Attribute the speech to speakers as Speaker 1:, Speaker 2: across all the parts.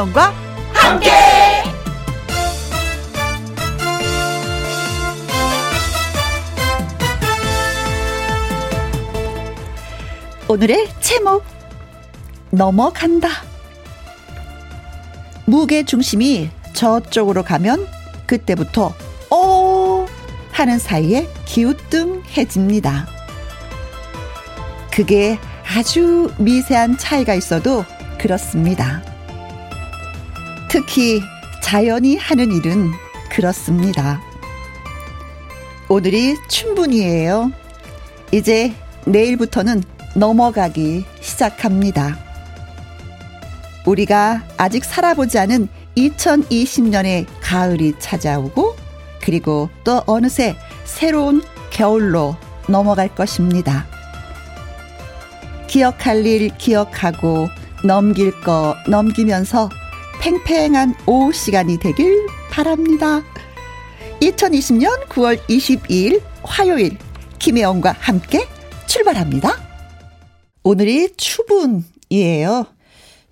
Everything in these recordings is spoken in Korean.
Speaker 1: 김혜영과 함께. 오늘의 제목 넘어간다. 무게 중심이 저쪽으로 가면 그때부터 어 하는 사이에 기우뚱해집니다. 그게 아주 미세한 차이가 있어도 그렇습니다. 특히 자연이 하는 일은 그렇습니다. 오늘이 춘분이에요. 이제 내일부터는 넘어가기 시작합니다. 우리가 아직 살아보지 않은 2020년의 가을이 찾아오고 그리고 또 어느새 새로운 겨울로 넘어갈 것입니다. 기억할 일 기억하고 넘길 거 넘기면서 팽팽한 오후 시간이 되길 바랍니다. 2020년 9월 22일 화요일 김혜영과 함께 출발합니다. 오늘이 추분이에요.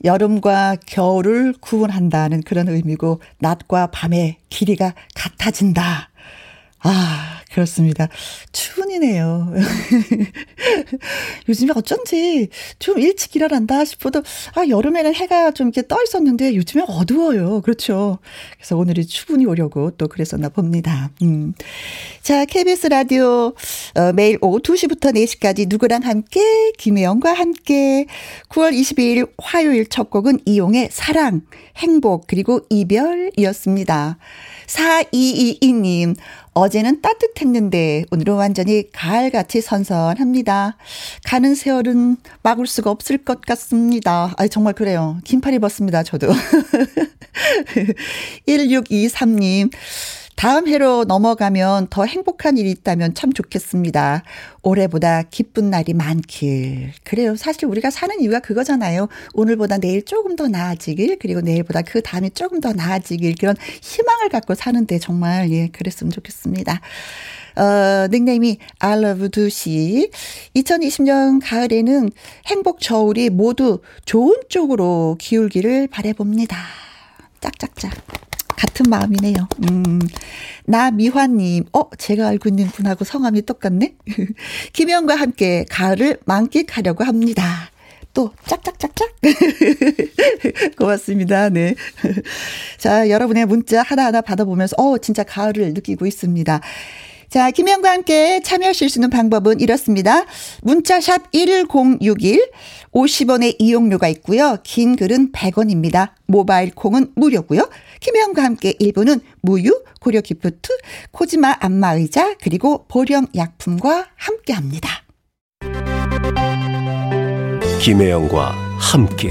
Speaker 1: 여름과 겨울을 구분한다는 그런 의미고 낮과 밤의 길이가 같아진다. 아, 그렇습니다. 추운이네요. 요즘에 어쩐지 좀 일찍 일어난다 싶어도, 아, 여름에는 해가 좀 이렇게 떠 있었는데 요즘에 어두워요. 그렇죠. 그래서 오늘이 추분이 오려고 또 그랬었나 봅니다. 음. 자, KBS 라디오, 어, 매일 오후 2시부터 4시까지 누구랑 함께, 김혜영과 함께, 9월 22일 화요일 첫 곡은 이용의 사랑, 행복, 그리고 이별이었습니다. 4222님, 어제는 따뜻했는데 오늘은 완전히 가을같이 선선합니다. 가는 세월은 막을 수가 없을 것 같습니다. 아 정말 그래요. 긴팔 입었습니다. 저도. 1623님. 다음 해로 넘어가면 더 행복한 일이 있다면 참 좋겠습니다. 올해보다 기쁜 날이 많길. 그래요. 사실 우리가 사는 이유가 그거잖아요. 오늘보다 내일 조금 더 나아지길, 그리고 내일보다 그 다음에 조금 더 나아지길, 그런 희망을 갖고 사는데 정말, 예, 그랬으면 좋겠습니다. 어, 닉네임이 I love 두시. 2020년 가을에는 행복 저울이 모두 좋은 쪽으로 기울기를 바래봅니다. 짝짝짝. 같은 마음이네요. 음. 나미화님, 어, 제가 알고 있는 분하고 성함이 똑같네? 김영과 함께 가을을 만끽하려고 합니다. 또 짝짝짝짝. 고맙습니다. 네. 자, 여러분의 문자 하나하나 받아보면서 어, 진짜 가을을 느끼고 있습니다. 자, 김영과 함께 참여하실 수 있는 방법은 이렇습니다. 문자샵 1061 50원의 이용료가 있고요. 긴 글은 100원입니다. 모바일 콩은 무료고요. 김혜영과 함께 1부는 무유, 고려 기프트, 코지마 안마 의자, 그리고 보령 약품과 함께 합니다.
Speaker 2: 김혜영과 함께.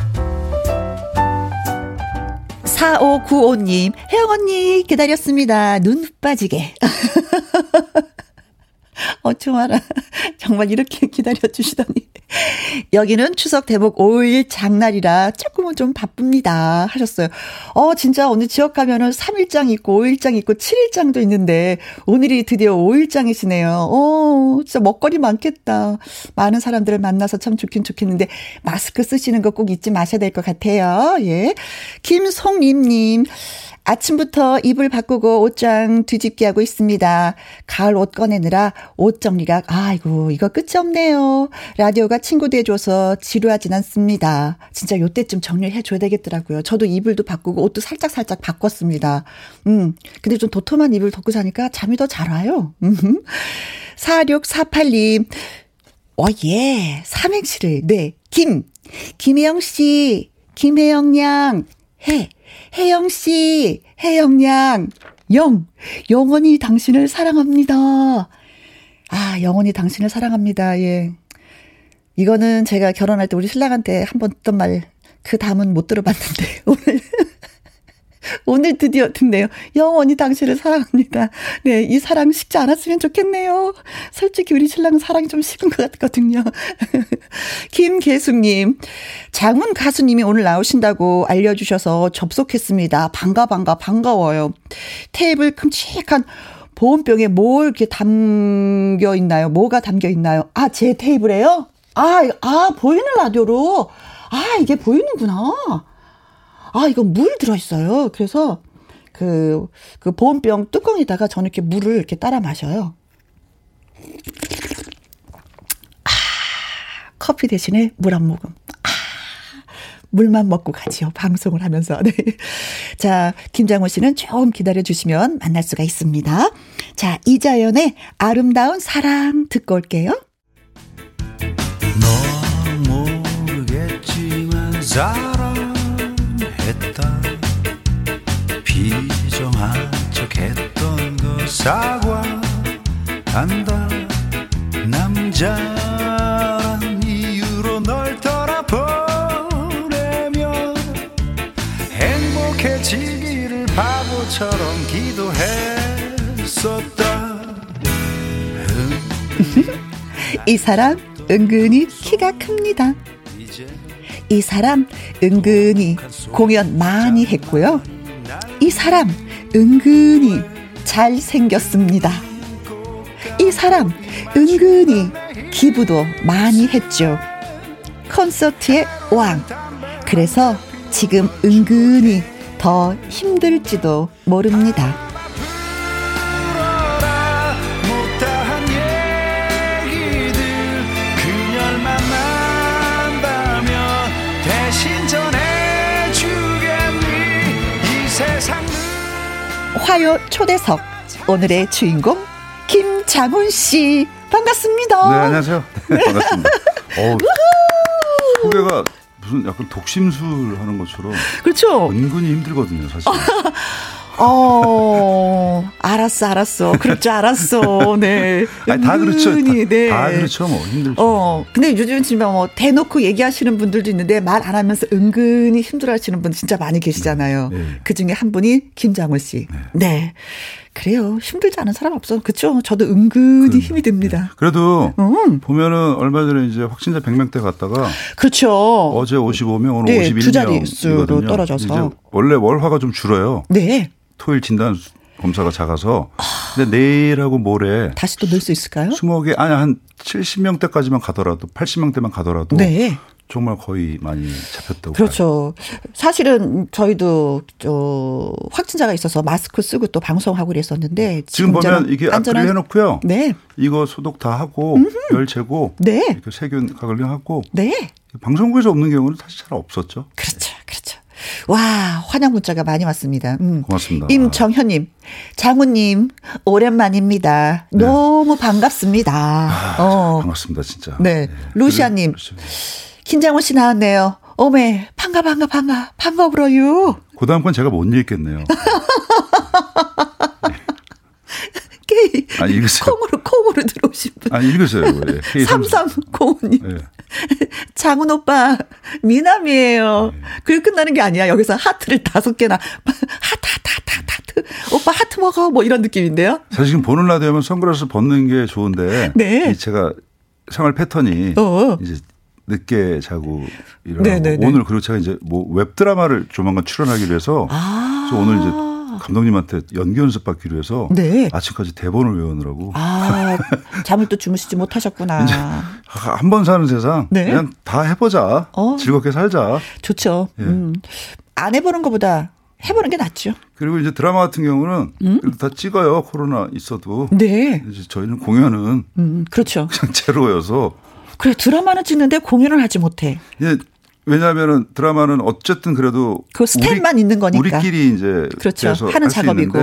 Speaker 1: 4595님, 혜영 언니 기다렸습니다. 눈 빠지게. 어쩌마라. 정말 이렇게 기다려주시더니. 여기는 추석 대목 5일 장날이라 조금은 좀 바쁩니다. 하셨어요. 어, 진짜 오늘 지역 가면은 3일장 있고 5일장 있고 7일장도 있는데 오늘이 드디어 5일장이시네요. 어, 진짜 먹거리 많겠다. 많은 사람들을 만나서 참 좋긴 좋겠는데 마스크 쓰시는 거 꼭 잊지 마셔야 될 것 같아요. 예. 김송림님. 아침부터 이불 바꾸고 옷장 뒤집기 하고 있습니다. 가을 옷 꺼내느라 옷 정리가, 아이고, 이거 끝이 없네요. 라디오가 친구 돼줘서 지루하진 않습니다. 진짜 요때쯤 정리를 해줘야 되겠더라고요. 저도 이불도 바꾸고 옷도 살짝 살짝 바꿨습니다. 음, 근데 좀 도톰한 이불 덮고 자니까 잠이 더 잘 와요. 4648님, 어, 예. 삼행시를, 네. 김, 김혜영 씨, 김혜영 양, 해, 혜영 씨, 혜영 양, 영, 영원히 당신을 사랑합니다. 아, 영원히 당신을 사랑합니다. 예. 이거는 제가 결혼할 때 우리 신랑한테 한번 했던 말, 그 다음은 못 들어봤는데, 오늘. 오늘 드디어 듣네요. 영원히 당신을 사랑합니다. 네, 이 사랑 식지 않았으면 좋겠네요. 솔직히 우리 신랑 사랑이 좀 식은 것 같거든요. 김계숙님, 장훈 가수님이 오늘 나오신다고 알려주셔서 접속했습니다. 반가, 반가, 반가워요. 테이블 큼직한 보온병에 뭘 이렇게 담겨 있나요? 뭐가 담겨 있나요? 아, 제 테이블에요? 아, 아, 보이는 라디오로? 아, 이게 보이는구나. 아, 이거 물 들어있어요. 그래서 그, 그 보온병 뚜껑에다가 저는 이렇게 물을 이렇게 따라 마셔요. 아, 커피 대신에 물 한 모금. 아, 물만 먹고 가지요. 방송을 하면서. 네. 자, 김장호 씨는 좀 기다려 주시면 만날 수가 있습니다. 자, 이자연의 아름다운 사랑 듣고 올게요. 너 모르겠지만 사랑 했다 비정한 척 했던 거 사과한다 기도했었다 이 사람 은근히 키가 큽니다. 이 사람 은근히 공연 많이 했고요. 이 사람 은근히 잘생겼습니다. 이 사람 은근히 기부도 많이 했죠. 콘서트의 왕. 그래서 지금 은근히 더 힘들지도 모릅니다. 화요 초대석 오늘의 주인공 김장훈 씨 반갑습니다.
Speaker 3: 네 안녕하세요. 네, 반갑습니다. 어, 후배가 무슨 약간 독심술 하는 것처럼
Speaker 1: 그렇죠.
Speaker 3: 은근히 힘들거든요 사실.
Speaker 1: 어, 알았어, 알았어. 그럴 줄 알았어. 네.
Speaker 3: 아니, 다 그렇죠. 다, 네. 다 그렇죠. 뭐 힘들죠.
Speaker 1: 어, 근데 요즘 지금 뭐 대놓고 얘기하시는 분들도 있는데 말 안 하면서 은근히 힘들어 하시는 분 진짜 많이 계시잖아요. 네. 그 중에 한 분이 김장훈 씨. 네. 네. 그래요. 힘들지 않은 사람 없어. 그쵸? 저도 은근히 그럼, 힘이 듭니다. 네.
Speaker 3: 그래도 음. 보면은 얼마 전에 이제 확진자 100명대 갔다가
Speaker 1: 그렇죠.
Speaker 3: 어제 55명, 오늘 네, 51명. 두
Speaker 1: 자릿수로 떨어져서
Speaker 3: 원래 월화가 좀 줄어요.
Speaker 1: 네.
Speaker 3: 토일 진단 검사가 작아서 근데 내일하고 모레
Speaker 1: 다시 또 넣을 수 있을까요?
Speaker 3: 20개 아니 한 70명대까지만 가더라도 80명대만 가더라도 네. 정말 거의 많이 잡혔다고.
Speaker 1: 그렇죠. 봐요. 사실은 저희도 저 확진자가 있어서 마스크 쓰고 또 방송하고 그랬었는데
Speaker 3: 지금 보면 이게 안전한 해놓고요. 네. 이거 소독 다 하고 음흠. 열 재고 네. 세균 각을링하고 네. 방송국에서 없는 경우는 사실 잘 없었죠.
Speaker 1: 그렇죠. 와, 환영 문자가 많이 왔습니다.
Speaker 3: 음. 고맙습니다.
Speaker 1: 임정현님, 장훈님, 오랜만입니다. 네. 너무 반갑습니다. 아,
Speaker 3: 어. 반갑습니다, 진짜.
Speaker 1: 네. 네. 루시아님, 김장훈 씨 나왔네요. 오메, 반가, 반가, 반가, 반가워요.
Speaker 3: 그 다음 건 제가 못 읽겠네요.
Speaker 1: K. 아니, 읽으세요. 콩으로, 콩으로 들어오신 분.
Speaker 3: 아니, 읽으세요. 예.
Speaker 1: 3305님. 네. 장훈 오빠, 미남이에요. 네. 그게 끝나는 게 아니야. 여기서 하트를 다섯 개나. 하트, 하트, 하트, 하트. 오빠 하트 먹어. 뭐 이런 느낌인데요.
Speaker 3: 사실 지금 보는 라디오면 선글라스 벗는 게 좋은데. 네. 제가 생활 패턴이 어. 이제 늦게 자고 일어나고 네네네. 오늘 그리고 제가 이제 뭐 웹드라마를 조만간 출연하기로 해서 아. 오늘 이제 감독님한테 연기 연습 받기로 해서 네. 아침까지 대본을 외우느라고.
Speaker 1: 아, 잠을 또 주무시지 못하셨구나.
Speaker 3: 한 번 사는 세상 네. 그냥 다 해보자. 어. 즐겁게 살자.
Speaker 1: 좋죠. 예. 음. 안 해보는 것보다 해보는 게 낫죠.
Speaker 3: 그리고 이제 드라마 같은 경우는 음? 다 찍어요. 코로나 있어도. 네. 이제 저희는 공연은 음,
Speaker 1: 그렇죠.
Speaker 3: 그냥 제로여서.
Speaker 1: 그래 드라마는 찍는데 공연을 하지 못해.
Speaker 3: 예. 왜냐하면은 드라마는 어쨌든 그래도
Speaker 1: 그 스텝만 우리, 있는 거니까
Speaker 3: 우리끼리 이제
Speaker 1: 그렇죠 하는 작업이고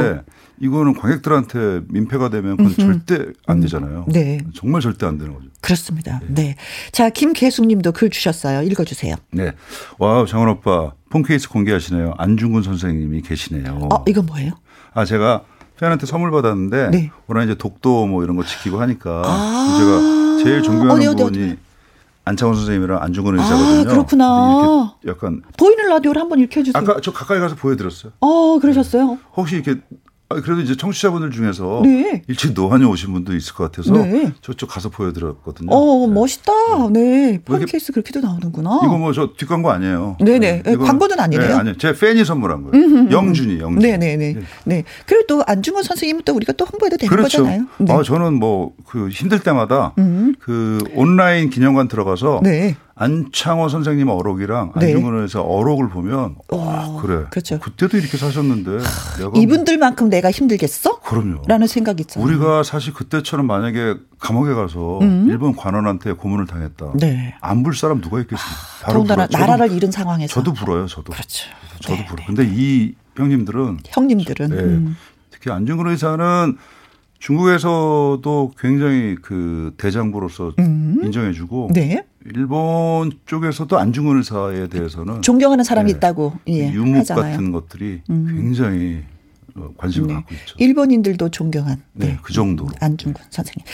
Speaker 3: 이거는 관객들한테 민폐가 되면 그건 음흠. 절대 안 음. 되잖아요. 네. 정말 절대 안 되는 거죠.
Speaker 1: 그렇습니다. 네. 네. 자, 김계숙 님도 글 주셨어요. 읽어 주세요.
Speaker 3: 네. 와우, 장훈 오빠 폰 케이스 공개하시네요. 안중근 선생님이 계시네요.
Speaker 1: 어, 이건 뭐예요?
Speaker 3: 아, 제가 팬한테 선물 받았는데 네. 오늘 이제 독도 뭐 이런 거 지키고 하니까 아~ 제가 제일 존경하는 어디, 어디, 분이 안창호 선생님이랑 안중근 의사거든요. 아,
Speaker 1: 그렇구나.
Speaker 3: 약간
Speaker 1: 보이는 라디오를 한번 비춰 주세요.
Speaker 3: 아까 저 가까이 가서 보여드렸어요.
Speaker 1: 어, 그러셨어요?
Speaker 3: 혹시 이렇게 아, 그래도 이제 청취자분들 중에서 네. 일찍 노안이 오신 분도 있을 것 같아서 네. 저쪽 가서 보여드렸거든요.
Speaker 1: 어, 네. 멋있다. 네. 폰 케이스 그렇게도 나오는구나.
Speaker 3: 이거 뭐 저 뒷광고 아니에요.
Speaker 1: 네네. 네. 광고는 아니네요. 네,
Speaker 3: 아니요. 제 팬이 선물한 거예요. 음흠. 영준이, 영준.
Speaker 1: 네네네. 네. 네. 그리고 또 안중근 선생님은 또 우리가 또 홍보해도 되는
Speaker 3: 그렇죠.
Speaker 1: 거잖아요.
Speaker 3: 네. 아, 저는 뭐 그 힘들 때마다 음. 그 온라인 기념관 들어가서 네. 안창호 선생님 어록이랑 네. 안중근에서 어록을 보면 와, 그래. 그렇죠. 그때도 이렇게 사셨는데
Speaker 1: 내가 이분들만큼 내가 힘들겠어?
Speaker 3: 그럼요.
Speaker 1: 라는 생각이 있잖아요.
Speaker 3: 우리가 사실 그때처럼 만약에 감옥에 가서 음. 일본 관원한테 고문을 당했다. 네. 안 불 사람 누가 있겠습니까?
Speaker 1: 더군다나 나라를 잃은 상황에서.
Speaker 3: 저도 불어요. 저도.
Speaker 1: 그렇죠.
Speaker 3: 저도 네, 불어. 네. 근데 이 형님들은
Speaker 1: 형님들은 네. 음.
Speaker 3: 특히 안중근 의사는 중국에서도 굉장히 그 대장부로서 음. 인정해주고 네. 일본 쪽에서도 안중근 의사에 대해서는
Speaker 1: 존경하는 사람이 네. 있다고 예,
Speaker 3: 유목 하잖아요. 같은 것들이 음. 굉장히 어, 관심을 네. 갖고 있죠.
Speaker 1: 일본인들도 존경한.
Speaker 3: 네, 네. 그 정도.
Speaker 1: 안중근 선생님.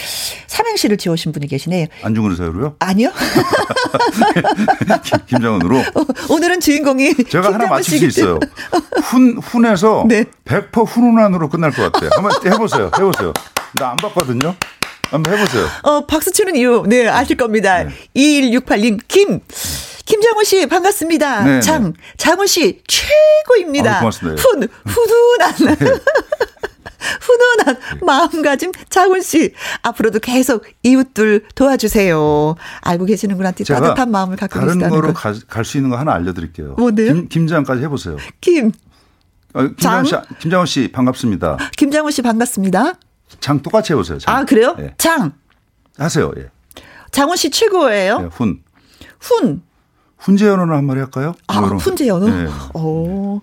Speaker 1: 삼행시를 지으신 분이 계시네요.
Speaker 3: 안중근 의사로요?
Speaker 1: 아니요.
Speaker 3: 김장원으로.
Speaker 1: 어, 오늘은 주인공이
Speaker 3: 제가 하나 맞힐 수 있어요. 훈 훈에서 네. 100% 훈훈한으로 끝날 것 같아요. 한번 해보세요. 해보세요. 나 안 봤거든요. 한번 해보세요.
Speaker 1: 어, 박수 치는 이유, 네, 아실 겁니다. 네. 2168님, 김. 김장훈 씨 반갑습니다. 네, 장 네. 장훈 씨 최고입니다.
Speaker 3: 아, 고맙습니다.
Speaker 1: 훈 훈훈한 네. 훈훈한 마음가짐 장훈 씨 앞으로도 계속 이웃들 도와주세요. 알고 계시는구나 따뜻한 마음을 갖고
Speaker 3: 다른 계시다는 거로 갈 수 있는 거 하나 알려드릴게요.
Speaker 1: 뭔데요?
Speaker 3: 김, 김장까지 해보세요.
Speaker 1: 김.
Speaker 3: 어, 김장훈 씨, 김장훈 씨 반갑습니다.
Speaker 1: 김장훈 씨 반갑습니다.
Speaker 3: 장 똑같이 해보세요. 장.
Speaker 1: 아 그래요? 네. 장.
Speaker 3: 하세요. 예.
Speaker 1: 장훈 씨 최고예요.
Speaker 3: 네, 훈.
Speaker 1: 훈.
Speaker 3: 훈제 연어를 한 마리 할까요?
Speaker 1: 아, 뭐 훈제 연어? 네. 오.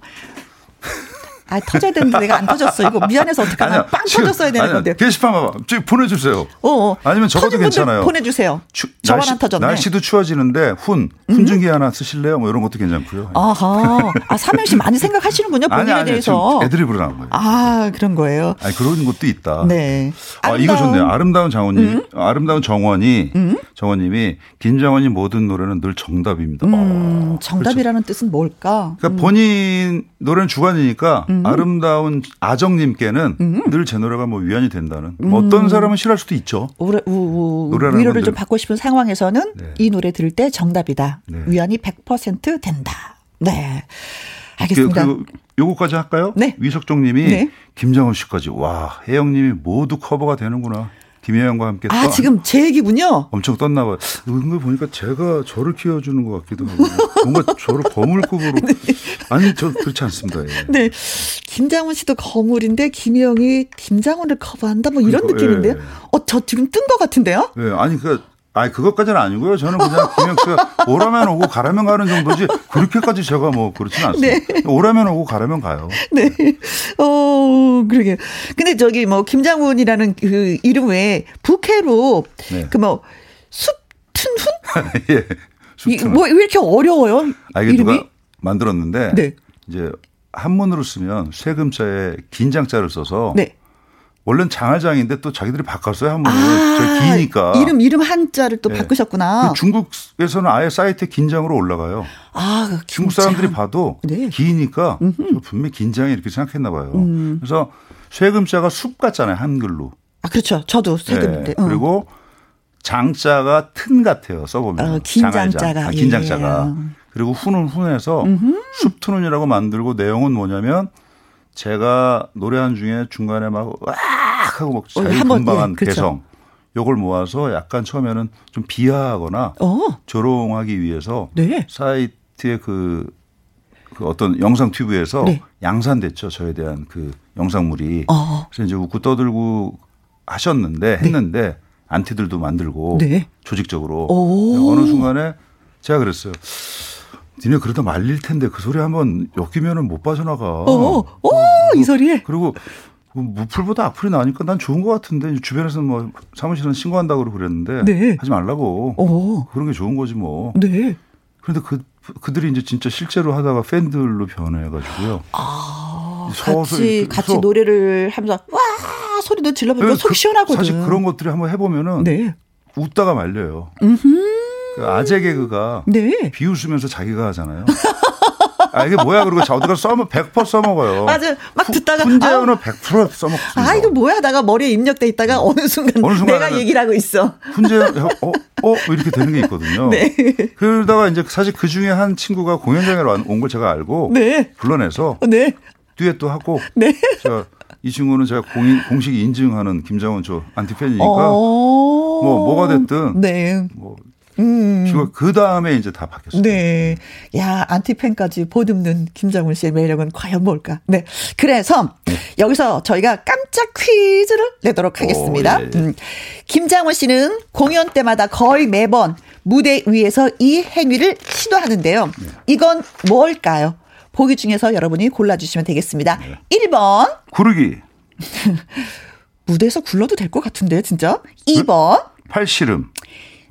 Speaker 1: 아, 터져야 되는데 내가 안 터졌어. 이거 미안해서 어떡하나. 빵 지금, 터졌어야 되는 아니야, 건데.
Speaker 3: 게시판 봐봐. 지금 보내주세요. 어, 어. 아니면 적어도 괜찮아요.
Speaker 1: 보내주세요. 추, 날씨, 터졌네.
Speaker 3: 날씨도 추워지는데 훈, 훈증기 음? 하나 쓰실래요? 뭐 이런 것도 괜찮고요.
Speaker 1: 아하. 아, 삼행시 많이 생각하시는군요. 본인에
Speaker 3: 아니,
Speaker 1: 대해서.
Speaker 3: 애드립으로 나온 거예요.
Speaker 1: 아, 그런 거예요.
Speaker 3: 아니, 그런 것도 있다.
Speaker 1: 네.
Speaker 3: 아, 이거 좋네요. 아름다운 장원님. 음? 아름다운 정원이, 음? 정원님이 김장원이 모든 노래는 늘 정답입니다. 음,
Speaker 1: 어, 정답이라는 그렇죠. 뜻은 뭘까?
Speaker 3: 그러니까 음. 본인 노래는 주관이니까 음. 아름다운 아정님께는 음. 늘제 노래가 뭐 위안이 된다는. 뭐 음. 어떤 사람은 싫어할 수도 있죠.
Speaker 1: 우리, 우, 우, 위로를 분들. 좀 받고 싶은 상황에서는 네. 이 노래 들을 때 정답이다. 네. 위안이 100% 된다. 네. 알겠습니다. 그, 그
Speaker 3: 요거까지 할까요?
Speaker 1: 네.
Speaker 3: 위석종 님이 네. 김장훈 씨까지 와, 혜영 님이 모두 커버가 되는구나. 김혜영과 함께
Speaker 1: 아 지금 제 얘기군요.
Speaker 3: 엄청 떴나 봐요. 걸 보니까 제가 저를 키워주는 것 같기도 하고 뭔가 저를 거물급으로 네. 아니 저 그렇지 않습니다. 예.
Speaker 1: 네, 김장훈 씨도 거물인데 김혜영이 김장훈을 커버한다 뭐 이런 그러니까, 느낌인데요. 예. 어 저 지금 뜬 것 같은데요?
Speaker 3: 예, 아니 그 아니 그것까지는 아니고요. 저는 그냥 김영 씨가 오라면 오고 가라면 가는 정도지 그렇게까지 제가 뭐 그렇지는 않습니다. 네. 오라면 오고 가라면 가요.
Speaker 1: 네. 어 그러게. 근데 저기 뭐 김장훈이라는 그 이름 외에 부캐로 네. 그뭐 숲튼 훈? 예. 뭐왜 이렇게 어려워요?
Speaker 3: 아 이게 이름이? 누가 만들었는데 네. 이제 한문으로 쓰면 세금자에 긴장자를 써서 네. 원래는 장할장인데 또 자기들이 바꿨어요 한문을 아, 저 기니까
Speaker 1: 이름 이름 한자를 또 네. 바꾸셨구나.
Speaker 3: 그 중국에서는 아예 사이트에 긴장으로 올라가요.
Speaker 1: 아그
Speaker 3: 중국 사람들이 봐도 네. 기니까 분명 히 긴장이 이렇게 생각했나 봐요. 음. 그래서 쇠금자가 숲 같잖아요 한글로.
Speaker 1: 아 그렇죠. 저도 쇠금인데.
Speaker 3: 네. 그리고 장자가 튼 같아요 써보면.
Speaker 1: 어, 긴장자가.
Speaker 3: 아, 긴장자가. 예. 그리고 훈은 훈에서 숲 트눈이라고 만들고 내용은 뭐냐면 제가 노래한 중에 중간에 막와 하고 막 자유분방한 어, 예, 개성 요걸 모아서 약간 처음에는 좀 비하하거나 어. 조롱하기 위해서 네. 사이트에 그, 그그 어떤 영상 튜브에서 네. 양산됐죠. 저에 대한 그 영상물이. 어. 그래서 이제 웃고 떠들고 하셨는데 네. 했는데 안티들도 만들고 네. 조직적으로 어느 순간에 제가 그랬어요. 니네 그러다 말릴 텐데 그 소리 한번 엮이면은 못 빠져나가. 어,
Speaker 1: 어, 이 소리에.
Speaker 3: 그리고 무풀보다 악플이 나니까 난 좋은 것 같은데 주변에서 뭐 사무실은 신고한다 고 그랬는데 네. 하지 말라고. 오. 그런 게 좋은 거지 뭐. 네. 그런데 그 그들이 이제 진짜 실제로 하다가 팬들로 변해가지고요.
Speaker 1: 아, 같이 같이 노래를 하면서 와 소리도 질러보니까 속 그, 시원하거든.
Speaker 3: 사실 그런 것들이 한번 해보면은 네. 웃다가 말려요. 그 아재 개그가 네. 비웃으면서 자기가 하잖아요. 아, 이게 뭐야? 그리고 저도가 써먹, 100% 써먹어요.
Speaker 1: 맞아. 막 듣다가.
Speaker 3: 훈제어는 100% 써먹습니다.
Speaker 1: 아, 이거 뭐야? 나가 머리에 입력돼 있다가 어느 순간, 어느 순간 내가 얘기를 하고 있어.
Speaker 3: 훈제, 어, 어, 이렇게 되는 게 있거든요. 네. 그러다가 이제 사실 그 중에 한 친구가 공연장에 온 걸 제가 알고. 네. 불러내서. 네. 듀엣도 하고. 네. 제가 이 친구는 제가 공인, 공식 인증하는 김장원 저 안티팬이니까. 어. 뭐, 뭐가 됐든. 네. 뭐 음. 그 다음에 이제 다 바뀌었어요.
Speaker 1: 네. 야, 안티팬까지 보듬는 김정은 씨의 매력은 과연 뭘까? 네. 그래서 네. 여기서 저희가 깜짝 퀴즈를 내도록 하겠습니다. 오, 예, 예. 음. 김장원 씨는 공연 때마다 거의 매번 무대 위에서 이 행위를 시도하는데요. 네. 이건 뭘까요? 보기 중에서 여러분이 골라주시면 되겠습니다. 네. 1번.
Speaker 3: 구르기.
Speaker 1: 무대에서 굴러도 될 것 같은데, 진짜. 2번.
Speaker 3: 팔씨름.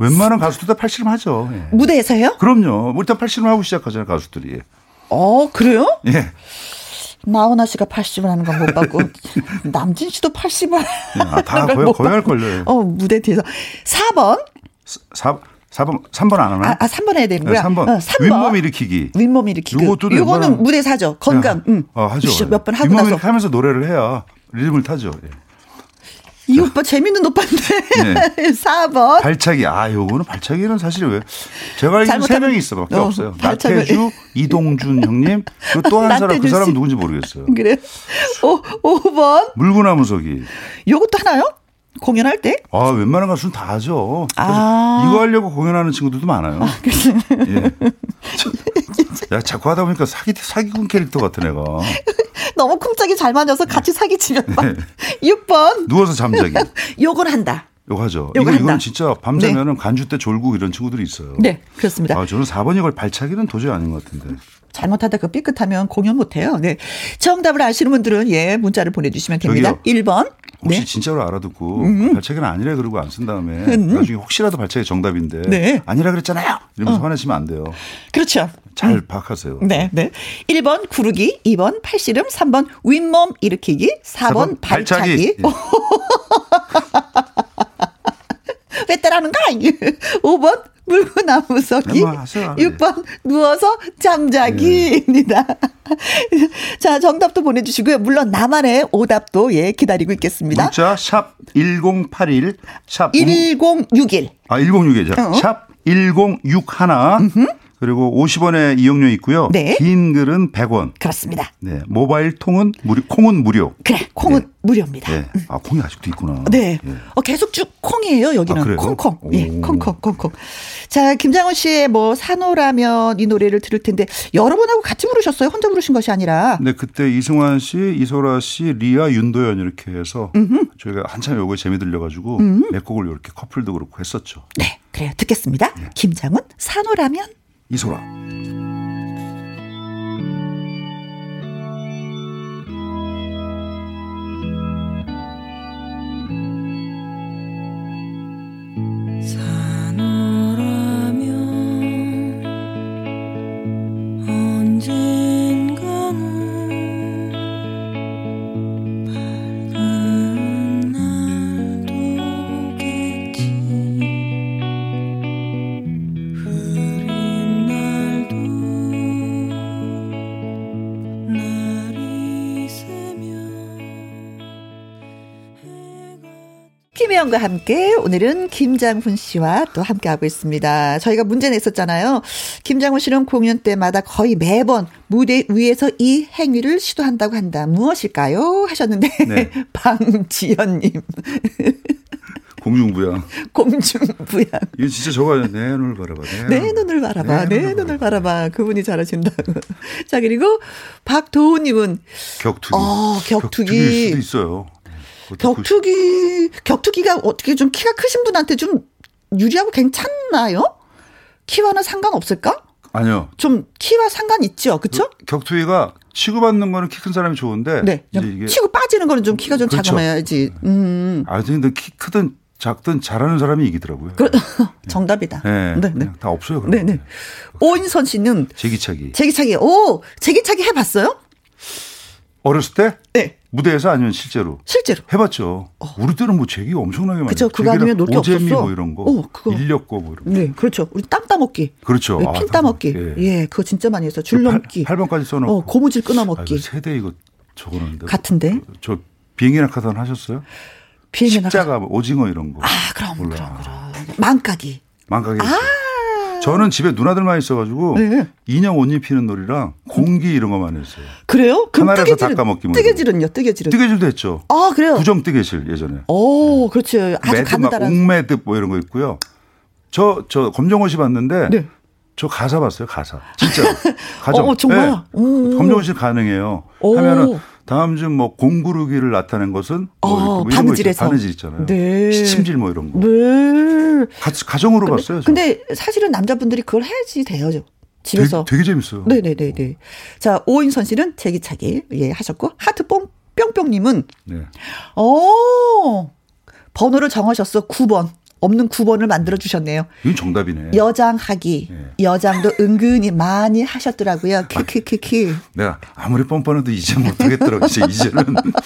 Speaker 3: 웬만한 가수들 다 팔씨름 하죠. 예.
Speaker 1: 무대에서요?
Speaker 3: 그럼요. 우리 다 팔씨름 하고 시작하잖아요, 가수들이.
Speaker 1: 어, 그래요?
Speaker 3: 예.
Speaker 1: 나훈아 씨가 80을 하는 건 못 봤고 남진 씨도 80을
Speaker 3: 예, 아, 다 거의, 거의 할 걸요.
Speaker 1: 어, 무대 뒤에서 4번
Speaker 3: 4, 4번 3번 안 하나요?
Speaker 1: 아, 아 3번 해야 되는 거야.
Speaker 3: 네, 3번. 어, 3번. 윗몸 일으키기.
Speaker 1: 윗몸 일으키기. 요것도 요거는 무대에서 하죠. 건강. 응.
Speaker 3: 아, 하죠.
Speaker 1: 몇번 하고
Speaker 3: 윗몸
Speaker 1: 나서
Speaker 3: 하면서 노래를 해야 리듬을 타죠. 예.
Speaker 1: 이 오빠 재밌는 오빠인데. 네. 4번.
Speaker 3: 발차기. 아, 요거는 발차기는 사실 왜 제가 알기로는 세 명이 있어 밖에 어, 없어요. 발차기. 나태주, 이동준 형님, 그리고 또 한 사람 그 사람 누군지 모르겠어요.
Speaker 1: 그래요? 5, 5번.
Speaker 3: 물구나무 서기.
Speaker 1: 요것도 하나요? 공연할 때?
Speaker 3: 아, 웬만한 가수는 다 하죠. 아. 이거 하려고 공연하는 친구들도 많아요. 아, 예. 야, 자꾸 하다 보니까 사기, 사기꾼 캐릭터 같은 애가.
Speaker 1: 너무 쿵짝이 잘 맞아서 같이 사기치면 네. 6번.
Speaker 3: 누워서 잠자기.
Speaker 1: 요걸 한다.
Speaker 3: 요거 하죠. 이거, 이건 진짜 밤새면은 네. 간주 때 졸고 이런 친구들이 있어요.
Speaker 1: 네, 그렇습니다.
Speaker 3: 아, 저는 4번 이걸 발차기는 도저히 아닌 것 같은데.
Speaker 1: 잘못하다 그 삐끗하면 공연 못해요. 네. 정답을 아시는 분들은 예, 문자를 보내주시면 됩니다. 저기요. 1번.
Speaker 3: 혹시 네. 진짜로 알아듣고 음. 발차기는 아니라 그러고 안 쓴 다음에 음. 나중에 혹시라도 발차기 정답인데 네. 아니라 그랬잖아요. 이러면서 어. 화내시면 안 돼요.
Speaker 1: 그렇죠.
Speaker 3: 잘 음. 파악하세요.
Speaker 1: 네, 네. 1번 구르기, 2번 팔씨름, 3번 윗몸 일으키기, 4번, 4번 발차기. 발차기. 왜 따라하는 거야? 5번 물구나무 서기. 6번 누워서 잠자기입니다. 네. 자, 정답도 보내주시고요. 물론 나만의 오답도 예, 기다리고 있겠습니다.
Speaker 3: 문자 샵 1081, 샵
Speaker 1: 1061.
Speaker 3: 아, 1061이죠. 어. 샵 1061. 그리고 50원의 이용료 있고요. 네. 긴 글은 100원.
Speaker 1: 그렇습니다.
Speaker 3: 네. 모바일 통은 무료, 콩은 무료.
Speaker 1: 그래, 콩은 네. 무료입니다.
Speaker 3: 네. 아, 콩이 아직도 있구나.
Speaker 1: 네. 네. 어, 계속 쭉 콩이에요, 여기는. 아, 콩콩. 예, 콩콩, 콩콩. 자, 김장훈 씨의 뭐, 산호라면 이 노래를 들을 텐데, 여러 번하고 같이 부르셨어요? 혼자 부르신 것이 아니라.
Speaker 3: 네, 그때 이승환 씨, 이소라 씨, 리아, 윤도현 이렇게 해서 음흠. 저희가 한참 요거에 재미 들려가지고 몇 곡을 이렇게 커플도 그렇고 했었죠.
Speaker 1: 네, 그래요. 듣겠습니다. 네. 김장훈, 산호라면.
Speaker 3: 이소라.
Speaker 1: 김혜영과 함께 오늘은 김장훈 씨와 또 함께하고 있습니다. 저희가 문제 냈었잖아요. 김장훈 씨는 공연 때마다 거의 매번 무대 위에서 이 행위를 시도한다고 한다. 무엇일까요? 하셨는데 네. 방지연님.
Speaker 3: 공중부양.
Speaker 1: 공중부양.
Speaker 3: 이거 진짜 저거 내 눈을 바라봐.
Speaker 1: 내, 내 눈을 바라봐. 내, 내 눈을, 눈을 바라봐. 그분이 잘하신다고. 자, 그리고 박도훈님은.
Speaker 3: 격투기.
Speaker 1: 어, 격투기.
Speaker 3: 격투기일 수도 있어요.
Speaker 1: 격투기, 격투기가 어떻게 좀 키가 크신 분한테 좀 유리하고 괜찮나요? 키와는 상관없을까?
Speaker 3: 아니요.
Speaker 1: 좀 키와 상관 있죠, 그렇죠?
Speaker 3: 격투기가 치고받는 거는 키 큰 사람이 좋은데.
Speaker 1: 네. 이게 치고 빠지는 거는 좀 키가 좀 그렇죠. 작아야지. 음.
Speaker 3: 아, 근데 키 크든 작든 잘하는 사람이 이기더라고요. 그,
Speaker 1: 정답이다.
Speaker 3: 네, 네, 네. 다 없어요.
Speaker 1: 네, 네. 오인선 씨는
Speaker 3: 제기차기.
Speaker 1: 제기차기. 오, 제기차기 해봤어요?
Speaker 3: 어렸을 때?
Speaker 1: 네.
Speaker 3: 무대에서 아니면 실제로?
Speaker 1: 실제로.
Speaker 3: 해봤죠. 어. 우리 때는 뭐 제기 엄청나게 많이.
Speaker 1: 그죠. 그거 아니면 놀게 없었어.
Speaker 3: 뭐 이런 거. 어, 그거. 인력거 뭐 이런 거.
Speaker 1: 네, 그렇죠. 우리 땅 따먹기.
Speaker 3: 그렇죠.
Speaker 1: 네, 핀 아, 따먹기. 예. 예. 그거 진짜 많이 했어. 줄 넘기.
Speaker 3: 8, 번까지 써놓고.
Speaker 1: 어, 고무줄 끊어먹기.
Speaker 3: 아, 세대 이거 적어놓는데.
Speaker 1: 같은데.
Speaker 3: 저 비행기 낙하산 하셨어요? 비행기 낙하산. 십자가, 오징어 이런 거.
Speaker 1: 아, 그럼, 몰라. 그럼, 그럼. 망까기.
Speaker 3: 망까기. 아. 저는 집에 누나들만 있어가지고 네. 인형 옷 입히는 놀이랑 공기 이런 것만 했어요.
Speaker 1: 그래요?
Speaker 3: 그럼 하나에서 닦아먹기
Speaker 1: 뭐 뜨개질은요? 뜨개질은?
Speaker 3: 뜨개질도 했죠.
Speaker 1: 아 그래요?
Speaker 3: 구정 뜨개질 예전에.
Speaker 1: 오 네. 그렇죠. 아주 가느다란.
Speaker 3: 옥매듭 뭐 이런 거 있고요. 저저 검정옷이 봤는데 네. 저 가사 봤어요 가사 진짜 가정.
Speaker 1: 어, 정말. 네.
Speaker 3: 검정옷이 가능해요. 오. 하면은 다음 중 뭐 공구르기를 나타낸 것은 뭐,
Speaker 1: 어, 뭐 바느질에서
Speaker 3: 바느질 있잖아요.
Speaker 1: 네.
Speaker 3: 시침질 뭐 이런 거.
Speaker 1: 네.
Speaker 3: 가, 가정으로
Speaker 1: 근데,
Speaker 3: 봤어요. 저.
Speaker 1: 근데 사실은 남자분들이 그걸 해야지 돼요. 집에서.
Speaker 3: 되게, 되게 재밌어요.
Speaker 1: 네네네네. 네. 자 오인선 씨는 제기차기 예 하셨고 하트 뽕 뿅뿅님은 네. 오 번호를 정하셨어 9번. 없는 9번을 만들어 주셨네요.
Speaker 3: 이건 정답이네.
Speaker 1: 여장하기. 네. 여장도 은근히 많이 하셨더라고요. 키키키키.
Speaker 3: 내가 아무리 뻔뻔해도 이제 못하겠더라고. 이제 이제는.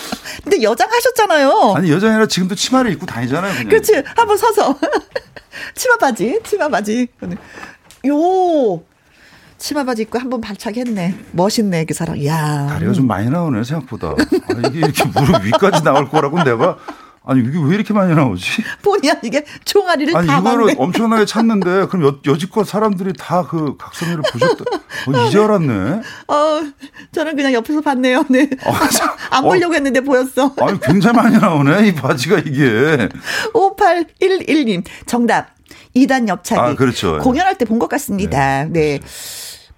Speaker 1: 근데 여장 하셨잖아요.
Speaker 3: 아니 여장이 아니라 지금도 치마를 입고 다니잖아요. 그냥.
Speaker 1: 그렇지. 한번 서서 치마 바지, 치마 바지. 요. 치마 바지 입고 한번 발차기했네. 멋있네 그 사람. 야.
Speaker 3: 다리가 좀 많이 나오네 생각보다. 아, 이게 이렇게 무릎 위까지 나올 거라고 내가 아니 이게 왜 이렇게 많이 나오지?
Speaker 1: 본의야 이게 총알이를
Speaker 3: 아니
Speaker 1: 다
Speaker 3: 이거를 맞네. 엄청나게 찾는데 그럼 여, 여지껏 사람들이 다 그 각선미를 보셨다. 어, 이제 알았네.
Speaker 1: 어 저는 그냥 옆에서 봤네요. 네. 어, 안 보려고 어, 했는데 보였어.
Speaker 3: 아니 굉장히 많이 나오네 이 바지가 이게.
Speaker 1: 5811님 정답 2단 옆차기.
Speaker 3: 아 그렇죠.
Speaker 1: 공연할 때 본 것 같습니다. 네. 네.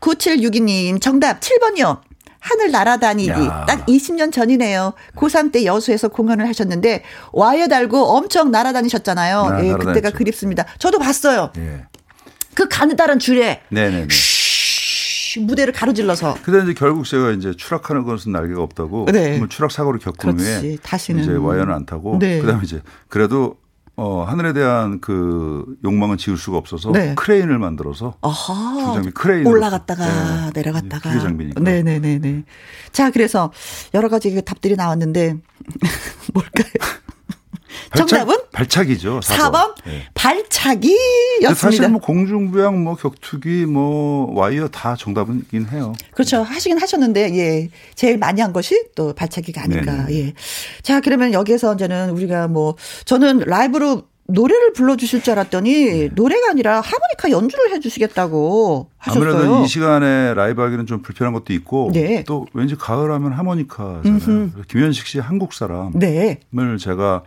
Speaker 1: 9762님 정답 7번이요. 하늘 날아다니기. 야. 딱 20년 전이네요. 고3 때 여수에서 공연을 하셨는데 와이어 달고 엄청 날아다니셨잖아요. 네, 예, 그때가 그립습니다. 저도 봤어요. 예. 그 가느다란 줄에 네네네. 무대를 가로질러서.
Speaker 3: 근데 이제 결국 제가 이제 추락하는 것은 날개가 없다고. 네. 추락 사고를 겪은 그렇지. 후에 다시는 이제 와이어는 안 타고. 네. 그다음에 이제 그래도 어, 하늘에 대한 그 욕망은 지울 수가 없어서 네. 크레인을 만들어서 아하. 장비 크레인
Speaker 1: 올라갔다가 네. 내려갔다가
Speaker 3: 그게 장비니까.
Speaker 1: 네 네 네 네. 자 그래서 여러 가지 그 답들이 나왔는데 뭘까요? 발차, 정답은
Speaker 3: 발차기죠.
Speaker 1: 4번, 4번 네. 발차기였습니다.
Speaker 3: 사실 뭐 공중부양, 뭐 격투기, 뭐 와이어 다 정답이긴 해요.
Speaker 1: 그렇죠. 하시긴 하셨는데 예 제일 많이 한 것이 또 발차기가 아닐까. 네네. 예. 자 그러면 여기에서 이제는 우리가 뭐 저는 라이브로 노래를 불러주실 줄 알았더니 네. 노래가 아니라 하모니카 연주를 해주시겠다고 하셨어요.
Speaker 3: 아무래도 이 시간에 라이브 하기는 좀 불편한 것도 있고 네. 또 왠지 가을하면 하모니카잖아요. 김현식 씨 한국 사람을 네. 제가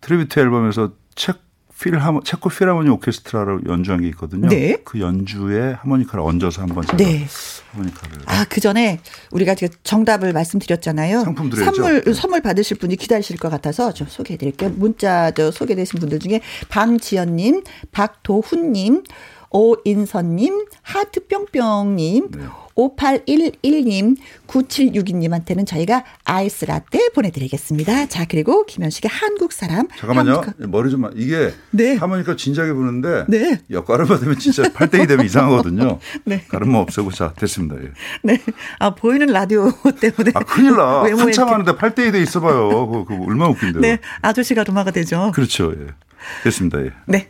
Speaker 3: tribute 앨범에서 책 필하모 체코 필하모니 오케스트라로 연주한 게 있거든요. 네. 그 연주에 하모니카를 얹어서 한번 제가 네. 하모니카를
Speaker 1: 아그 전에 우리가 정답을 말씀드렸잖아요.
Speaker 3: 상품 드려야죠.
Speaker 1: 선물 네. 선물 받으실 분이 기다리실 것 같아서 좀 소개해드릴게요. 문자도 소개되신 분들 중에 방지연님, 박도훈님. 오인선님, 하트뿅뿅님, 네. 5811님, 9762님한테는 저희가 아이스 라떼 보내드리겠습니다. 자, 그리고 김현식의 한국 사람.
Speaker 3: 잠깐만요. 하모니카. 머리 좀, 이게 네. 하모니카 진작에 부는데 네. 역가름 받으면 진짜 팔땡이 되면 이상하거든요. 네. 가름만 없애고 자, 됐습니다. 예.
Speaker 1: 네. 아, 보이는 라디오 때문에.
Speaker 3: 아, 큰일 나. 한참 하는데 팔땡이 돼 있어봐요. 그거, 그거 얼마나 웃긴데요.
Speaker 1: 네. 아저씨가 루마가 되죠.
Speaker 3: 그렇죠. 예. 됐습니다. 예.
Speaker 1: 네.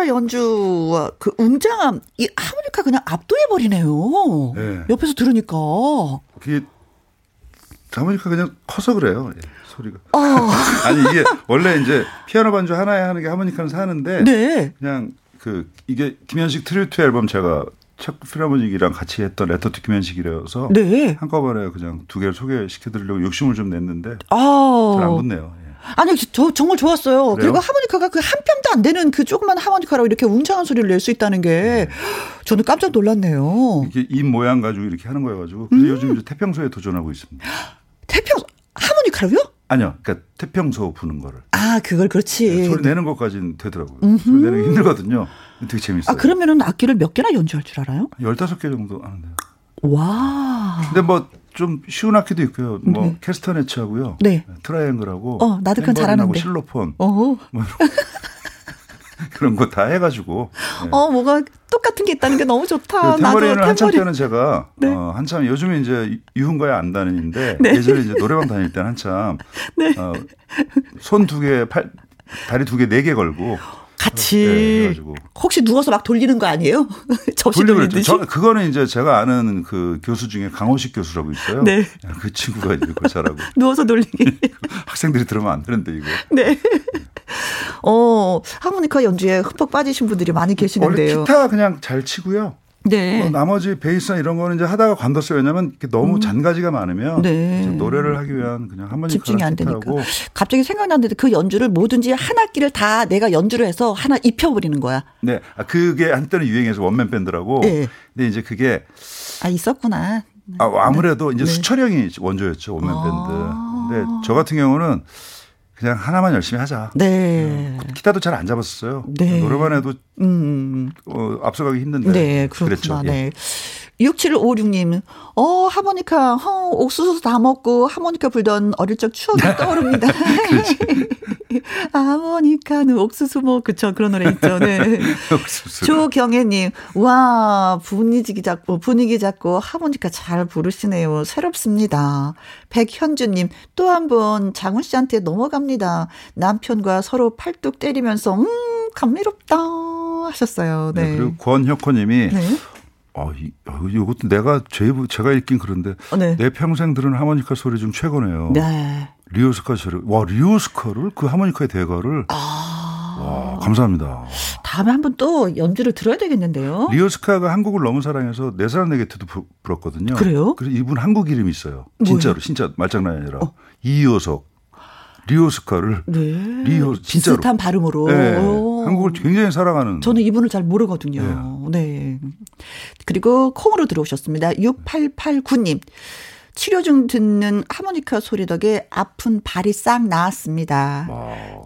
Speaker 1: 오케스트라 연주와 그 웅장함 이 하모니카 그냥 압도해 버리네요. 네. 옆에서 들으니까.
Speaker 3: 그게 하모니카 그냥 커서 그래요. 예, 소리가. 어. 아니 이게 원래 이제 피아노 반주 하나에 하는 게 하모니카는 사는데 네. 그냥 그 이게 김현식 tribute 앨범 제가 체코 필하모닉이랑 같이 했던 Letter to 김현식이라서 네. 한꺼번에 그냥 두 개를 소개시켜드리려고 욕심을 좀 냈는데 아. 잘안 붙네요. 예.
Speaker 1: 아니 저 정말 좋았어요. 그래요? 그리고 하모니카가 그 한 뼘도 안 되는 그 조그만 하모니카로 이렇게 웅장한 소리를 낼 수 있다는 게 네. 저는 깜짝 놀랐네요.
Speaker 3: 이게 입 모양 가지고 이렇게 하는 거여 가지고 그래서 음. 요즘 이제 태평소에 도전하고 있습니다.
Speaker 1: 태평 하모니카로요?
Speaker 3: 아니요. 그러니까 태평소 부는 거를.
Speaker 1: 아, 그걸 그렇지.
Speaker 3: 네, 소리 내는 것까지는 되더라고요. 음흠. 소리 내는 게 힘들거든요. 되게 재밌어요.
Speaker 1: 아, 그러면은 악기를 몇 개나 연주할 줄 알아요?
Speaker 3: 15개 정도 아는데요.
Speaker 1: 와.
Speaker 3: 근데 뭐 좀 쉬운 악기도 있고요. 뭐 네. 캐스터네츠 하고요. 네. 트라이앵글하고
Speaker 1: 어, 나도 그건 잘하는데.
Speaker 3: 실로폰. 어. 뭐 그런 거 다 해가지고.
Speaker 1: 네. 어, 뭐가 똑같은 게 있다는 게 너무 좋다.
Speaker 3: 그 탬버린을 한참 때는 제가 네. 어, 한참 요즘에 이제 유흥가에 안 다니는데 네. 예전에 이제 노래방 다닐 때는 한참 네. 어, 손 두 개, 팔 다리 두 개, 네 개 걸고
Speaker 1: 같이 네, 혹시 누워서 막 돌리는 거 아니에요? 접시 돌리듯이? 저,
Speaker 3: 그거는 이제 제가 아는 그 교수 중에 강호식 교수라고 있어요. 네. 그 친구가 이제 그걸 잘하고
Speaker 1: 누워서 돌리기.
Speaker 3: 학생들이 들으면 안 되는데 이거.
Speaker 1: 네. 어 하모니카 연주에 흠뻑 빠지신 분들이 많이 계시는데요.
Speaker 3: 원래 기타 그냥 잘 치고요. 네. 뭐 나머지 베이스나 이런 거는 이제 하다가 관뒀어요. 왜냐하면 너무 음. 잔가지가 많으면 네. 노래를 하기 위한 그냥 한번
Speaker 1: 집중이 안 되니까. 갑자기 생각났는데 그 연주를 뭐든지 한 악기를 다 내가 연주를 해서 하나 입혀버리는 거야.
Speaker 3: 네. 아, 그게 한때는 유행해서 원맨 밴드라고. 네. 근데 이제 그게
Speaker 1: 아 있었구나.
Speaker 3: 아, 아무래도 이제 네. 수철형이 원조였죠 원맨 밴드. 아. 근데 저 같은 경우는 그냥 하나만 열심히 하자. 네. 어, 기타도 잘 안 잡았었어요. 네. 노래만 해도 음. 어, 앞서가기 힘든데. 네, 그렇구나. 그랬죠. 예. 네.
Speaker 1: 6756님, 어, 하모니카, 어, 옥수수 다 먹고 하모니카 불던 어릴 적 추억이 떠오릅니다. 하모니카는 옥수수 뭐, 그쵸. 그런 노래 있죠. 네. 조경혜님, 와, 분위기 잡고, 분위기 잡고 하모니카 잘 부르시네요. 새롭습니다. 백현주님, 또 한 번 장훈 씨한테 넘어갑니다. 남편과 서로 팔뚝 때리면서, 음, 감미롭다. 하셨어요. 네. 네
Speaker 3: 그리고 권혁호님이, 네. 아, 이, 아, 이것도 내가 제, 제가 읽긴 그런데 어, 네. 내 평생 들은 하모니카 소리 중 최고네요. 네. 리오스카 소리. 와, 리오스카를 그 하모니카의 대가를 아. 와, 감사합니다.
Speaker 1: 다음에 한번 또 연주를 들어야 되겠는데요.
Speaker 3: 리오스카가 한국을 너무 사랑해서 내 사랑 내게트도 불었거든요.
Speaker 1: 그래요?
Speaker 3: 그래서 이분 한국 이름이 있어요. 진짜로, 뭐예요? 진짜 말장난이 아니라. 어. 이효석. 리오스카를 네. 리오 진짜로
Speaker 1: 비슷한 발음으로
Speaker 3: 네. 한국을 굉장히 사랑하는
Speaker 1: 저는 이분을 잘 모르거든요. 네. 네. 그리고 콩으로 들어오셨습니다. 6889님. 치료 중 듣는 하모니카 소리 덕에 아픈 발이 싹 나았습니다.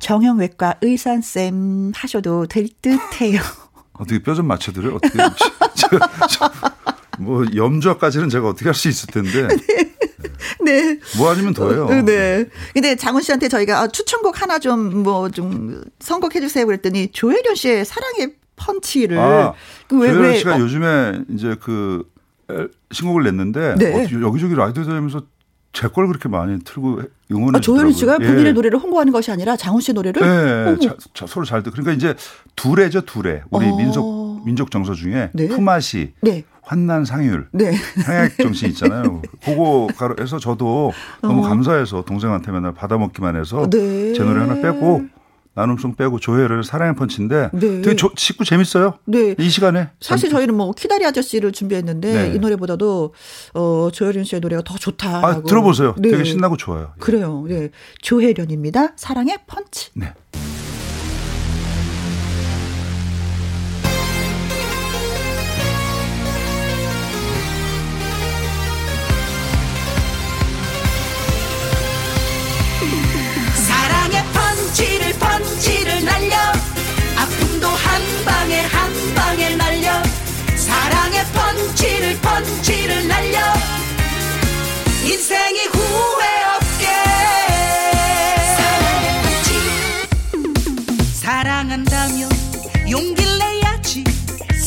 Speaker 1: 정형외과 의사쌤 하셔도 될 듯해요.
Speaker 3: 어떻게 뼈 좀 맞춰드려요? 어떻게. 저, 저, 뭐, 염좌까지는 제가 어떻게 할 수 있을 텐데. 네. 네. 뭐 아니면 더해요.
Speaker 1: 네. 네. 근데 장훈 씨한테 저희가 아, 추천곡 하나 좀 뭐좀 뭐 선곡해 주세요 그랬더니 조혜련 씨의 사랑의 펀치를
Speaker 3: 아, 그 왜, 조혜련 씨가 어. 요즘에 이제 그 신곡을 냈는데 네. 어, 여기저기 라디오 다니면서 제 걸 그렇게 많이 틀고 응원해 아,
Speaker 1: 조혜련 씨가 본인의 예. 노래를 홍보하는 것이 아니라 장훈 씨 노래를
Speaker 3: 네, 자, 자, 서로 잘 듣. 그러니까 이제 두레죠 두레. 우리 어. 민속 민족 정서 중에 네. 품앗이, 네. 환난 상율, 네. 향약 정신 있잖아요. 그거 해서 저도 너무 어. 감사해서 동생한테 맨날 받아먹기만 해서 네. 제 노래 하나 빼고 나눔송 빼고 조회를 사랑의 펀치인데 네. 되게 조, 쉽고 재밌어요. 네. 이 시간에.
Speaker 1: 사실 저희는 뭐 키다리 아저씨를 준비했는데 네. 이 노래보다도 어 조혜련 씨의 노래가 더 좋다.
Speaker 3: 아, 들어보세요. 네. 되게 신나고 좋아요.
Speaker 1: 그래요. 네. 조혜련입니다. 사랑의 펀치. 네.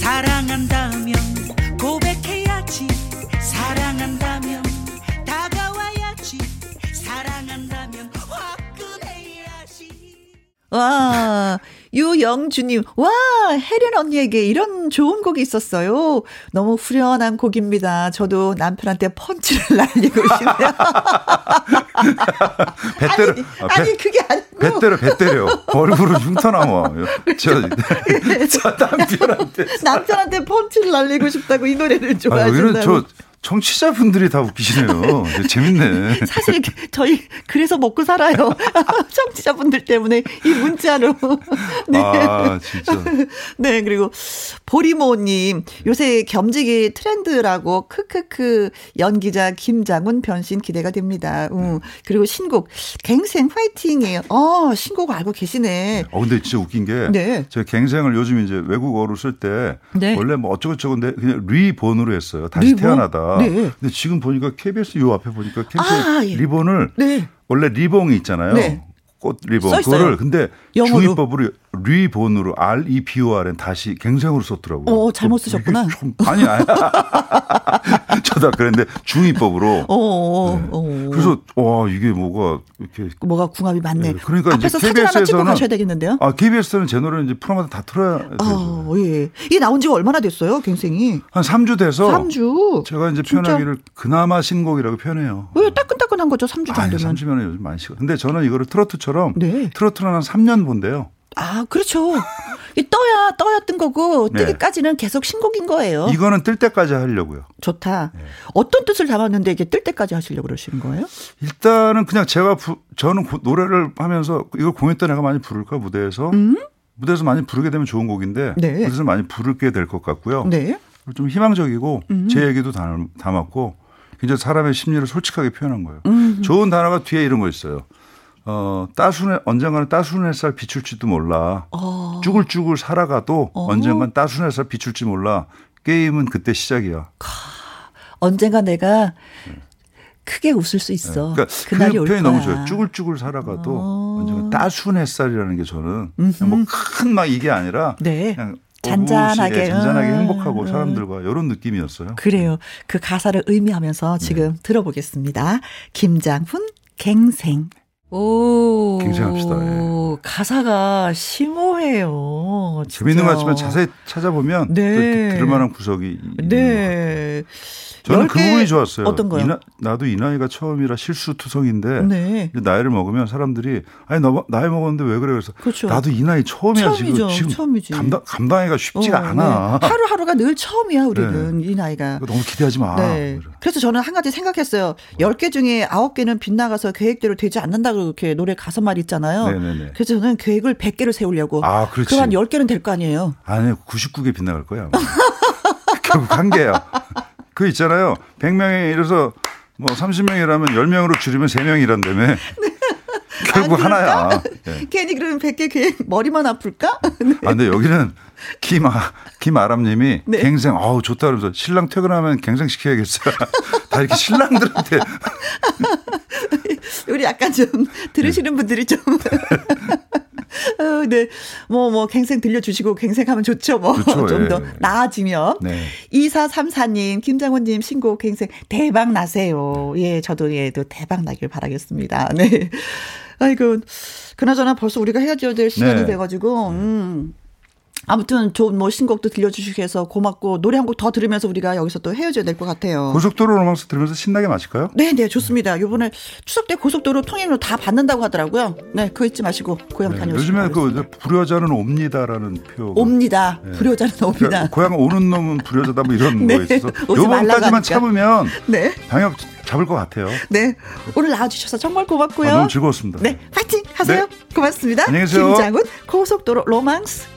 Speaker 4: 사랑한다면 고백해야지. 사랑한다면 다가와야지. 사랑한다면 화끈해야지.
Speaker 1: 와, 유영주님, 와, 혜련 언니에게 이런 좋은 곡이 있었어요. 너무 후련한 곡입니다. 저도 남편한테 펀치를 날리고 싶네요.
Speaker 3: 배 때려.
Speaker 1: 아니, 아, 배, 아니, 그게 아니고.
Speaker 3: 배 때려, 배 때려. 얼굴은 흉터나와. 저, 저 남편한테.
Speaker 1: 남편한테 펀치를 날리고 싶다고 이 노래를 좋아하신다고. 아, 저,
Speaker 3: 청취자분들이 다 웃기시네요. 재밌네.
Speaker 1: 사실 저희 그래서 먹고 살아요. 청취자분들 때문에 이 문자로.
Speaker 3: 네. 아, 진짜.
Speaker 1: 네, 그리고 보리모님 요새 겸직이 트렌드라고 크크크 연기자 김장훈 변신 기대가 됩니다. 음. 그리고 신곡 갱생 화이팅이에요. 어, 신곡 알고 계시네.
Speaker 3: 어, 근데 진짜 웃긴 게 네. 제가 갱생을 요즘 이제 외국어로 쓸때 네. 원래 뭐 어쩌고저쩌고인데 그냥 reborn으로 했어요. 다시 reborn? 태어나다. 네. 근데 지금 보니까 KBS 요 앞에 보니까 캔 아, 예. reborn을 네. 원래 리본이 있잖아요. 네. 꽃 리본 그거를 근데 영어로. 중의법으로 reborn으로 R E B O R N 다시 갱생으로 썼더라고요.
Speaker 1: 어, 잘못 쓰셨구나.
Speaker 3: 좀, 아니 아니. 저도 그랬는데 중의법으로. 어, 어, 네. 어. 그래서 와 이게 뭐가 이렇게
Speaker 1: 뭐가 궁합이 많네. 네.
Speaker 3: 그러니까
Speaker 1: 이제 KBS에서는 가셔야 되겠는데요.
Speaker 3: 아 KBS는 제 노래는 이제 프로마다 다 틀어야 돼요. 아,
Speaker 1: 예. 이 나온 지가 얼마나 됐어요, 갱생이?
Speaker 3: 한 3주 돼서.
Speaker 1: 3주.
Speaker 3: 제가 이제 표현하기를 그나마 신곡이라고 표현해요.
Speaker 1: 왜 따끈따끈한 거죠, 3주 정도면.
Speaker 3: 아니, 3주면 요즘 많이 시간. 근데 저는 이거를 트로트처럼 네. 트로트는 한 3년 본대요.
Speaker 1: 아, 그렇죠. 이 떠야 떠야 뜬 거고 네. 뜨기까지는 계속 신곡인 거예요.
Speaker 3: 이거는 뜰 때까지 하려고요.
Speaker 1: 좋다. 네. 어떤 뜻을 담았는데 이게 뜰 때까지 하시려고 그러시는 거예요?
Speaker 3: 일단은 그냥 제가 부, 저는 노래를 하면서 이걸 공연 때 내가 많이 부를까 무대에서 음? 무대에서 많이 부르게 되면 좋은 곡인데 네. 무대에서 많이 부르게 될 것 같고요. 네. 좀 희망적이고 음. 제 얘기도 담았고 굉장히 사람의 심리를 솔직하게 표현한 거예요. 음. 좋은 단어가 뒤에 이런 거 있어요. 어, 따순 언젠가는 따순 햇살 비출지도 몰라. 어. 쭈글쭈글 살아가도 어. 언젠간 따순 햇살 비출지 몰라. 게임은 그때 시작이야. 카.
Speaker 1: 언젠가 내가 크게 웃을 수 있어. 네. 그러니까 그날이
Speaker 3: 그 표현이 너무 좋아요. 쭈글쭈글 살아가도 어. 언젠가 따순 햇살이라는 게 저는 뭐 큰 막 이게 아니라 네. 그냥
Speaker 1: 잔잔하게
Speaker 3: 잔잔하게 음. 행복하고 사람들과 이런 느낌이었어요.
Speaker 1: 그래요. 그 가사를 의미하면서 지금 네. 들어보겠습니다. 김장훈 갱생. 오.
Speaker 3: 굉장합시다. 예.
Speaker 1: 가사가 심오해요.
Speaker 3: 진짜. 재밌는 것 같지만 자세히 찾아보면 네. 들을 만한 구석이 네. 저는 그 부분이 좋았어요.
Speaker 1: 어떤 거요?
Speaker 3: 이 나, 나도 이 나이가 처음이라 실수투성인데 네. 나이를 먹으면 사람들이 아니 너 나이 먹었는데 왜 그래 그래서 그렇죠. 나도 이 나이 처음이야 처음이죠. 지금 지금. 감당 감당하기가 쉽지가 어, 않아.
Speaker 1: 네. 하루하루가 늘 처음이야 우리는 네. 이 나이가.
Speaker 3: 너무 기대하지 마. 네.
Speaker 1: 그래서 저는 한 가지 생각했어요. 10개 중에 9개는 빗나가서 계획대로 되지 않는다고 이렇게 노래 가사말 있잖아요. 네네네. 그래서 저는 계획을 100개를 세우려고. 아, 그렇지. 그한 10개 는 될 거 아니에요.
Speaker 3: 아니, 99개 빗나갈 거야. 결국 한 개야. 그 있잖아요. 100명에 이래서 뭐 30명이라면 10명으로 줄이면 3명이란다며. 네. 결국 하나야.
Speaker 1: 네. 괜히 그러면 100개 계획 머리만 아플까? 네.
Speaker 3: 아, 근데 여기는 김아, 김아람님이 네. 갱생, 어우, 좋다 그러면서 신랑 퇴근하면 갱생 시켜야겠어요. 다 이렇게 신랑들한테.
Speaker 1: 우리 약간 좀 들으시는 네. 분들이 좀. 어, 네. 뭐, 뭐, 갱생 들려주시고, 갱생하면 좋죠. 뭐. 좀더 예. 나아지면. 네. 2434님, 김장훈님 신곡 갱생 대박 나세요. 예, 저도 예, 또 대박 나길 바라겠습니다. 네. 아이고, 그나저나 벌써 우리가 헤어져야 될 시간이 네. 돼가지고, 음. 아무튼 좋은 뭐 신곡도 들려주시고 해서 고맙고 노래 한 곡 더 들으면서 우리가 여기서 또 헤어져야 될 것 같아요.
Speaker 3: 고속도로 로망스 들으면서 신나게 마실까요?
Speaker 1: 네, 네, 좋습니다. 요번에 추석 때 고속도로 통행료 다 받는다고 하더라고요. 네, 그거 잊지 마시고 고향 네, 다녀오시고.
Speaker 3: 요즘에 그 불효자는 옵니다라는 표.
Speaker 1: 옵니다. 네. 불효자는 옵니다. 그러니까
Speaker 3: 고향 오는 놈은 불효자다 뭐 이런 네, 거 있어서 요번까지만 참으면 네. 방역 잡을 것 같아요.
Speaker 1: 네. 오늘 나와주셔서 정말 고맙고요. 아,
Speaker 3: 너무 즐거웠습니다.
Speaker 1: 네. 파이팅 하세요. 네. 고맙습니다.
Speaker 3: 안녕히 계세요.
Speaker 1: 김장훈 고속도로 로망스.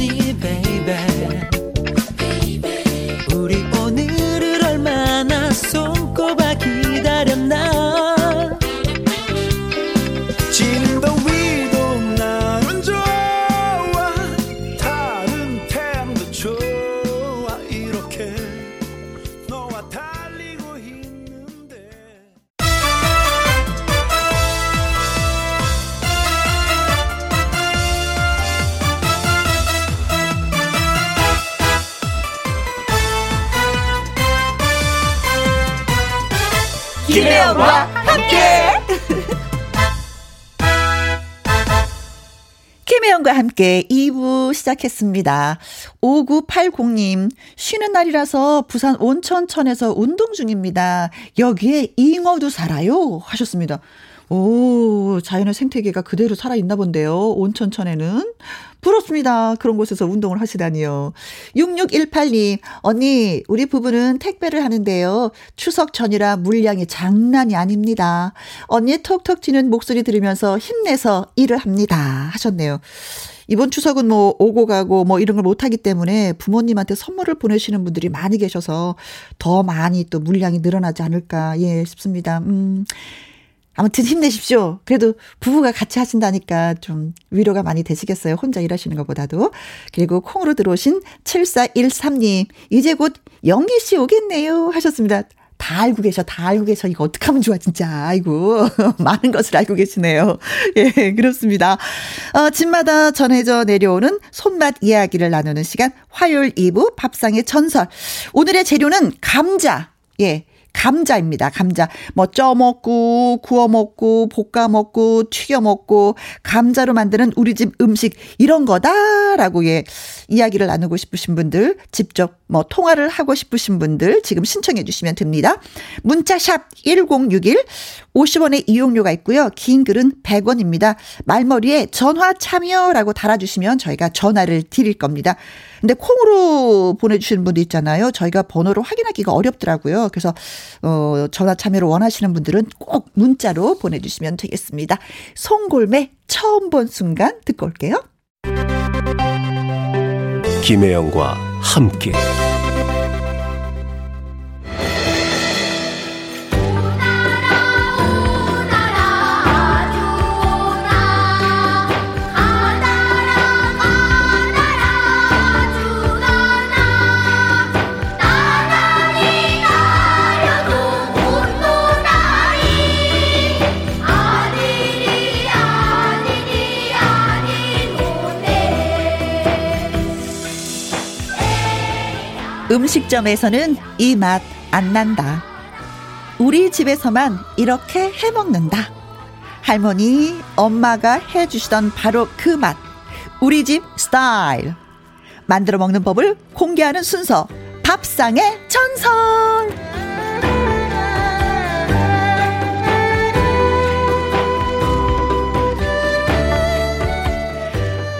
Speaker 1: 함께 2부 시작했습니다. 5980님, 쉬는 날이라서 부산 온천천에서 운동 중입니다. 여기에 잉어도 살아요. 하셨습니다. 오, 자연의 생태계가 그대로 살아있나 본데요. 온천천에는. 부럽습니다. 그런 곳에서 운동을 하시다니요. 6618님, 언니, 우리 부부는 택배를 하는데요. 추석 전이라 물량이 장난이 아닙니다. 언니 톡톡 튀는 목소리 들으면서 힘내서 일을 합니다. 하셨네요. 이번 추석은 뭐 오고 가고 뭐 이런 걸 못하기 때문에 부모님한테 선물을 보내시는 분들이 많이 계셔서 더 많이 또 물량이 늘어나지 않을까, 예, 싶습니다. 음. 아무튼 힘내십시오. 그래도 부부가 같이 하신다니까 좀 위로가 많이 되시겠어요. 혼자 일하시는 것보다도. 그리고 콩으로 들어오신 7413님, 이제 곧 영기 씨 오겠네요. 하셨습니다. 다 알고 계셔, 다 알고 계셔. 이거 어떡하면 좋아, 진짜. 아이고. 많은 것을 알고 계시네요. 예, 그렇습니다. 어, 집마다 전해져 내려오는 손맛 이야기를 나누는 시간, 화요일 2부 밥상의 전설. 오늘의 재료는 감자. 예, 감자입니다. 감자. 뭐 쪄먹고, 구워먹고, 볶아먹고, 튀겨먹고, 감자로 만드는 우리 집 음식, 이런 거다라고 예, 이야기를 나누고 싶으신 분들, 직접 뭐 통화를 하고 싶으신 분들, 지금 신청해 주시면 됩니다. 문자샵 1061, 50원의 이용료가 있고요. 긴 글은 100원입니다. 말머리에 전화 참여라고 달아주시면 저희가 전화를 드릴 겁니다. 근데 콩으로 보내주시는 분도 있잖아요. 저희가 번호를 확인하기가 어렵더라고요. 그래서 어, 전화 참여를 원하시는 분들은 꼭 문자로 보내주시면 되겠습니다. 송골매 처음 본 순간 듣고 올게요.
Speaker 2: 김혜영과 함께.
Speaker 1: 음식점에서는 이 맛 안 난다. 우리 집에서만 이렇게 해 먹는다. 할머니, 엄마가 해 주시던 바로 그 맛. 우리 집 스타일. 만들어 먹는 법을 공개하는 순서. 밥상의 전설.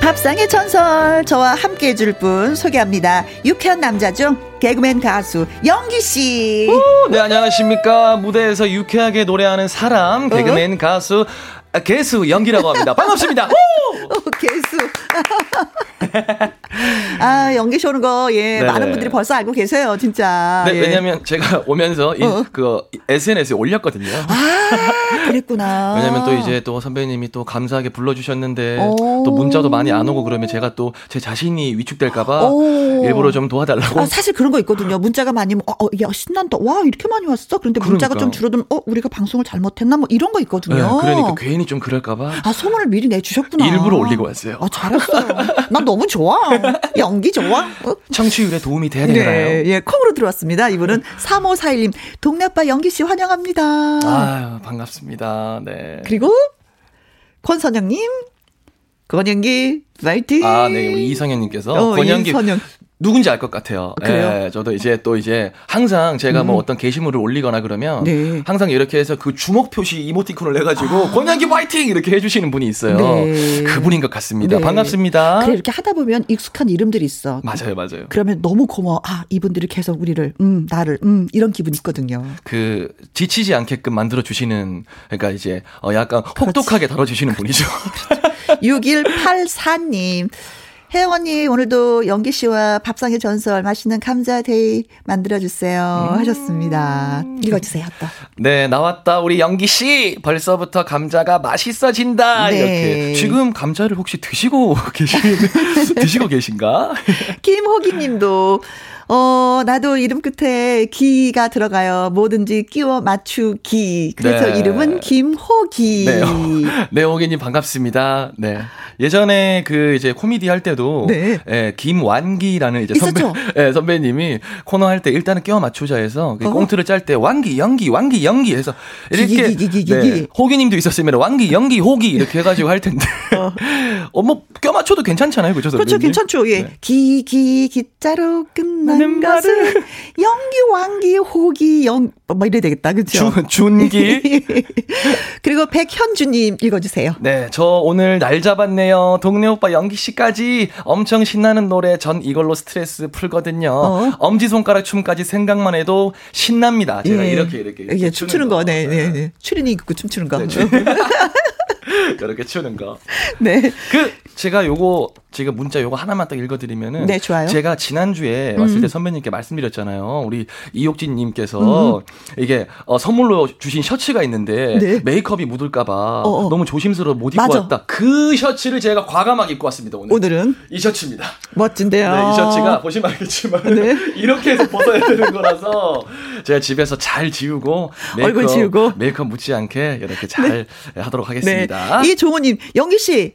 Speaker 1: 밥상의 전설 저와 함께 해줄 분 소개합니다. 유쾌한 남자 중 개그맨 가수 영기 씨.
Speaker 5: 오, 네 안녕하십니까 무대에서 유쾌하게 노래하는 사람 개그맨 어? 가수 아, 개수 연기라고 합니다. 반갑습니다. 오!
Speaker 1: 오, 개수. 아, 연기쇼 오는 거, 예, 네. 많은 분들이 벌써 알고 계세요, 진짜.
Speaker 5: 네, 예. 왜냐면 제가 오면서 이, 어. 그 SNS에 올렸거든요.
Speaker 1: 아, 그랬구나.
Speaker 5: 왜냐면 또 이제 또 선배님이 또 감사하게 불러주셨는데 오. 또 문자도 많이 안 오고 그러면 제가 또 제 자신이 위축될까봐 일부러 좀 도와달라고.
Speaker 1: 아, 사실 그런 거 있거든요. 문자가 많이, 뭐, 어, 야, 신난다. 와, 이렇게 많이 왔어? 그런데 문자가 그러니까. 좀 줄어들면, 어, 우리가 방송을 잘못했나? 뭐 이런 거 있거든요. 네,
Speaker 5: 그러니까 괜히 좀 그럴까봐.
Speaker 1: 아, 소문을 미리 내주셨구나.
Speaker 5: 일부러 올리고 왔어요.
Speaker 1: 아, 잘했어요. 난 너무 좋아. 연기 좋아. 어?
Speaker 5: 청취율에 도움이 돼야 되나요?
Speaker 1: 네, 예, 콩으로 들어왔습니다. 이분은 3541님, 동네아빠 연기 씨 환영합니다.
Speaker 5: 아 반갑습니다. 네.
Speaker 1: 그리고 권선영님, 권연기, 파이팅!
Speaker 5: 아, 네, 우리 이성현님께서. 어, 권연기. 이선영. 누군지 알 것 같아요. 그래요? 예, 저도 이제 또 이제 항상 제가 뭐 음. 뭐 어떤 게시물을 올리거나 그러면 네. 항상 이렇게 해서 그 주먹 표시 이모티콘을 내가지고 아. 권양기 화이팅 이렇게 해주시는 분이 있어요. 네. 그분인 것 같습니다. 네. 반갑습니다.
Speaker 1: 그래 이렇게 하다 보면 익숙한 이름들이 있어.
Speaker 5: 맞아요, 맞아요.
Speaker 1: 그러면 너무 고마워. 아 이분들이 계속 우리를 음 나를 음 이런 기분 있거든요.
Speaker 5: 그 지치지 않게끔 만들어 주시는 그러니까 이제 어 약간 혹독하게 다뤄 주시는 분이죠.
Speaker 1: 6184님. 혜영 언니 오늘도 영기 씨와 밥상의 전설 맛있는 감자 데이 만들어 주세요 음. 하셨습니다. 읽어주세요 또.
Speaker 5: 네 나왔다 우리 영기 씨 벌써부터 감자가 맛있어진다 네. 이렇게 지금 감자를 혹시 드시고 계신 드시고 계신가?
Speaker 1: 김호기 님도 어, 나도 이름 끝에 기가 들어가요. 뭐든지 끼워 맞추기. 그래서 네. 이름은 김호기.
Speaker 5: 네, 네, 호기님 반갑습니다. 네. 예전에 그 이제 코미디 할 때도 네. 예, 김완기라는 이제 선배 예, 선배님이 코너 할 때 일단은 껴 맞추자 해서 그 어. 꽁트를 짤 때 완기 연기 완기 연기 해서 이렇게 네, 호기님도 있었으면 완기 연기 호기 이렇게 해가지고 할 텐데 어, 어뭐 껴 맞춰도 괜찮잖아요, 그죠?
Speaker 1: 그렇죠, 괜찮죠. 예, 네. 기기 기자로 끝나 는 것은 연기 완기 호기 연뭐 이래야 되겠다, 그렇죠?
Speaker 5: 준기
Speaker 1: 그리고 백현주님 읽어주세요.
Speaker 5: 네, 저 오늘 날 잡았네요. 동네 오빠 연기 씨까지 엄청 신나는 노래 전 이걸로 스트레스 풀거든요. 어? 엄지 손가락 춤까지 생각만 해도 신납니다. 제가 예. 이렇게 이렇게,
Speaker 1: 이렇게 예, 춤추는 거, 거. 네, 네, 네. 추리닝 입고 춤추는 거. 네,
Speaker 5: 이렇게 추는 거. 네. 그 제가 요거 제가 문자 요거 하나만 딱 읽어드리면은 네 좋아요. 제가 지난주에 음. 왔을 때 선배님께 말씀드렸잖아요. 우리 이옥진님께서 음. 이게 어, 선물로 주신 셔츠가 있는데 네. 메이크업이 묻을까봐 어어. 너무 조심스러워 못 입고 맞아. 왔다. 그 셔츠를 제가 과감하게 입고 왔습니다 오늘.
Speaker 1: 오늘은
Speaker 5: 이 셔츠입니다.
Speaker 1: 멋진데요.
Speaker 5: 네, 이 셔츠가 보시면 알겠지만 네. 이렇게 해서 벗어야 되는 거라서 제가 집에서 잘 지우고 메이크업, 얼굴 지우고 메이크업 묻지 않게 이렇게 잘 네. 하도록 하겠습니다.
Speaker 1: 네. 이종호님 영기 씨.